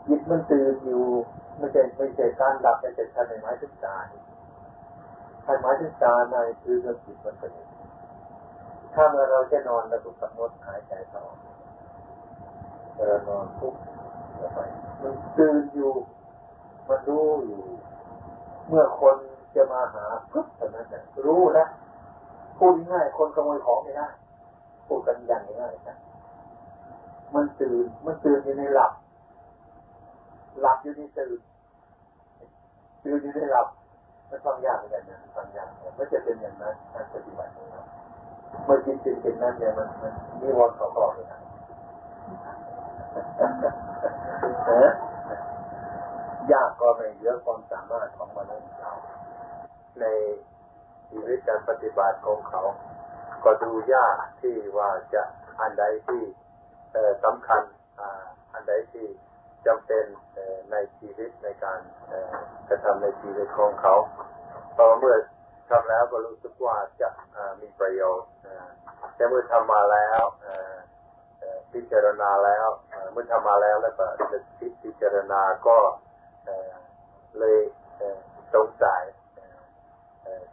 จิตมันตื่นอยู่ไม่ใช่ไม่ใช่การหลับไม่ใช่ท่านในไม้ทุกตาท่านไม้ทุกตาในคือเรื่องจิตมันตื่นถ้าเมื่อเราจะนอนเราต้องกำหนดหายใจต่อเรานอนปุ๊บมันตื่นอยู่มันรู้อยู่ เมื่อคนจะมาหาปุ๊บเท่านั้นน่ะรู้แล้ว พูดง่ายคนขโมยของไม่ได้พูดกันอย่างง่ายนะมันตื่นมันตื่นอยู่ในหลับ หลับอยู่ในตื่นตื่นอยู่ในหลับมันฟังยากเหมือนกันนะฟังยากไม่จะเป็นอย่างนั้นการปฏิบัติของเราเมื่อจิตเป็นเช่นนั้นเนี่ยมันมันนิวรณ์เขาก็เลยนะยากก็ไม่เยอะความสามารถของมนุษย์เราใน ชีวิตการปฏิบัติของเขา ก็ดูยากที่ว่าจะอันใดที่สำคัญอันใดที่จำเป็นในชีวิตในการกระทำในชีวิตของเขาพอเมื่อทำแล้วก็รู้สึกว่าจะมีประโยชน์แต่เมื่อทำมาแล้วพิจารณาแล้วเมื่อทำมาแล้วแล้วก็พิจารณาก็เลยสงสัย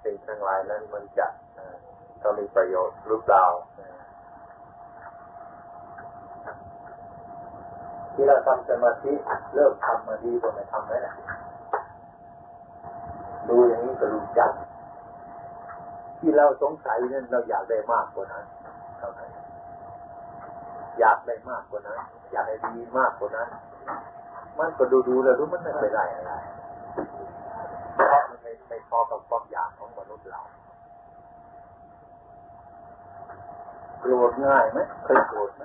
สิ่งทั้งหลายนั้นมันจะต้องมีประโยชน์หรือเปล่าที่เราทำสมาธิเริ่มทำมาดีกว่าไม่ทำไหมนะดูอย่างนี้ก็รู้จัก ที่เราสงสัยนั้นเราอยากได้มากกว่านั้นเท่านั้นอยากได้มากกว่านั้น อยากให้ดีมากกว่านั้น มันก็ดูดูแล้วรู้มันไม่ได้อะไร ไม่พอกับความอยากของมนุษย์เรา โกรธง่ายไหมเคยโกรธไหม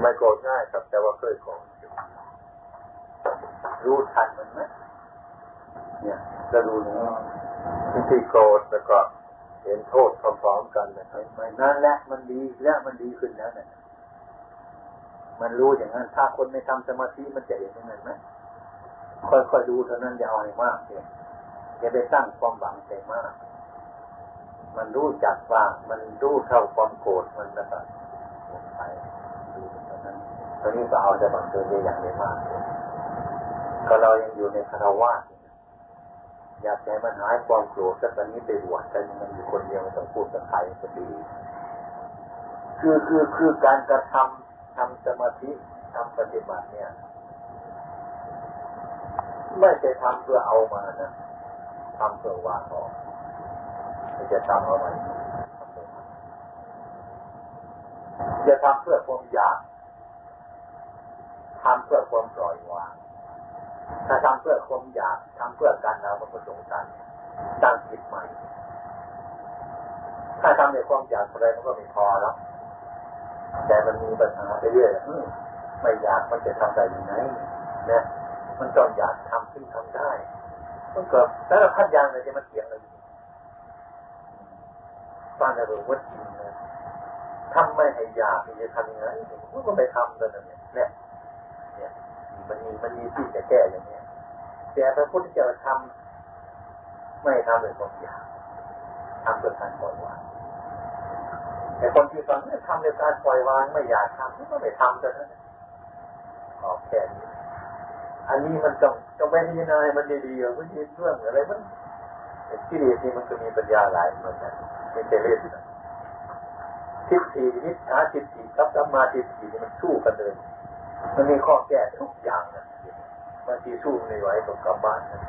ไม่โกรธง่ายครับแต่ว่าเคยโกรธรู้ทันมันไหมเนี่ยจะรู้ที่โกรธแล้วก็เห็นโทษพร้อมๆกันนะครับนั่นแหละมันดีและมันดีขึ้นแล้วเนี่ยมันรู้อย่างนั้น ถ้าคนไม่ทำสมาธิมันจะเห็นอย่างนั้นไหม ค่อยๆดูเท่านั้นอย่าเอาให้มากเลยอย่าไปสร้างความหวังใจมาก มันรู้จักว่ามันรู้เท่าความโกรธมันนะครับไปดูเท่านั้นตอนนี้ก็เอาแต่บางเกินไปอย่างไม่มากก็เรายังอยู่ในคารวะอยากให้มันหายความโกรธสักตอนนี้ไปบวชกันมันอยู่คนเดียวไม่ต้องพูดกับใครก็ดีคือคือคือการกระทำทำสมาธิทำปฏิบัติเนี่ย ไม่ใช่ทำเพื่อเอามานะทำเพื่อวางออกไม่จะทำเอาไว้จะทำเพื่อความอยากทำเพื่อความปล่อยวาง ถ้าทำเพื่อความอยากทำเพื่อการเอามาประสงค์กันตั้งจิตใหม่ ถ้าทำในความอยากอะไรมันก็ไม่พอแล้ว แต่มันมีปัญหาไปเรื่อยไม่อยากมันจะทำได้ยังไงเนี่ย มันต้องอยากทำซึ่งทำได้มันก็แต่ละพัดยางเลยจะมาเถียงเลยฟังอะไรวัดจริงนะทำไม่ให้อยากจะทำยังไงมันก็ไม่ทำเลยเนี่ยเนี่ยเนี่ยมันมีมันมีที่จะแก้อย่างเนี้ยแต่พระพุทธเจ้าทำไม่ทำเลยความอยากทำเพื่อการปล่อยวางแต่คนที่ฟังเนี่ยทำในการปล่อยวางไม่อยากทำก็ไม่ทำกันนะขอแค่นี้ อันนี้มันต้องต้องไปพิจารณามันดีๆมันมีเรื่องอะไรมันที่ดีที่มันก็มีปัญญาหลายเหมือนกันมีเจริญทิฏฐินิสาทิฏฐิกับสัมมาทิฏฐิมันสู้กันเลย มันมีข้อแก้ทุกอย่างนะบางทีสู้ไม่ไหวต้องกลับบ้านนะ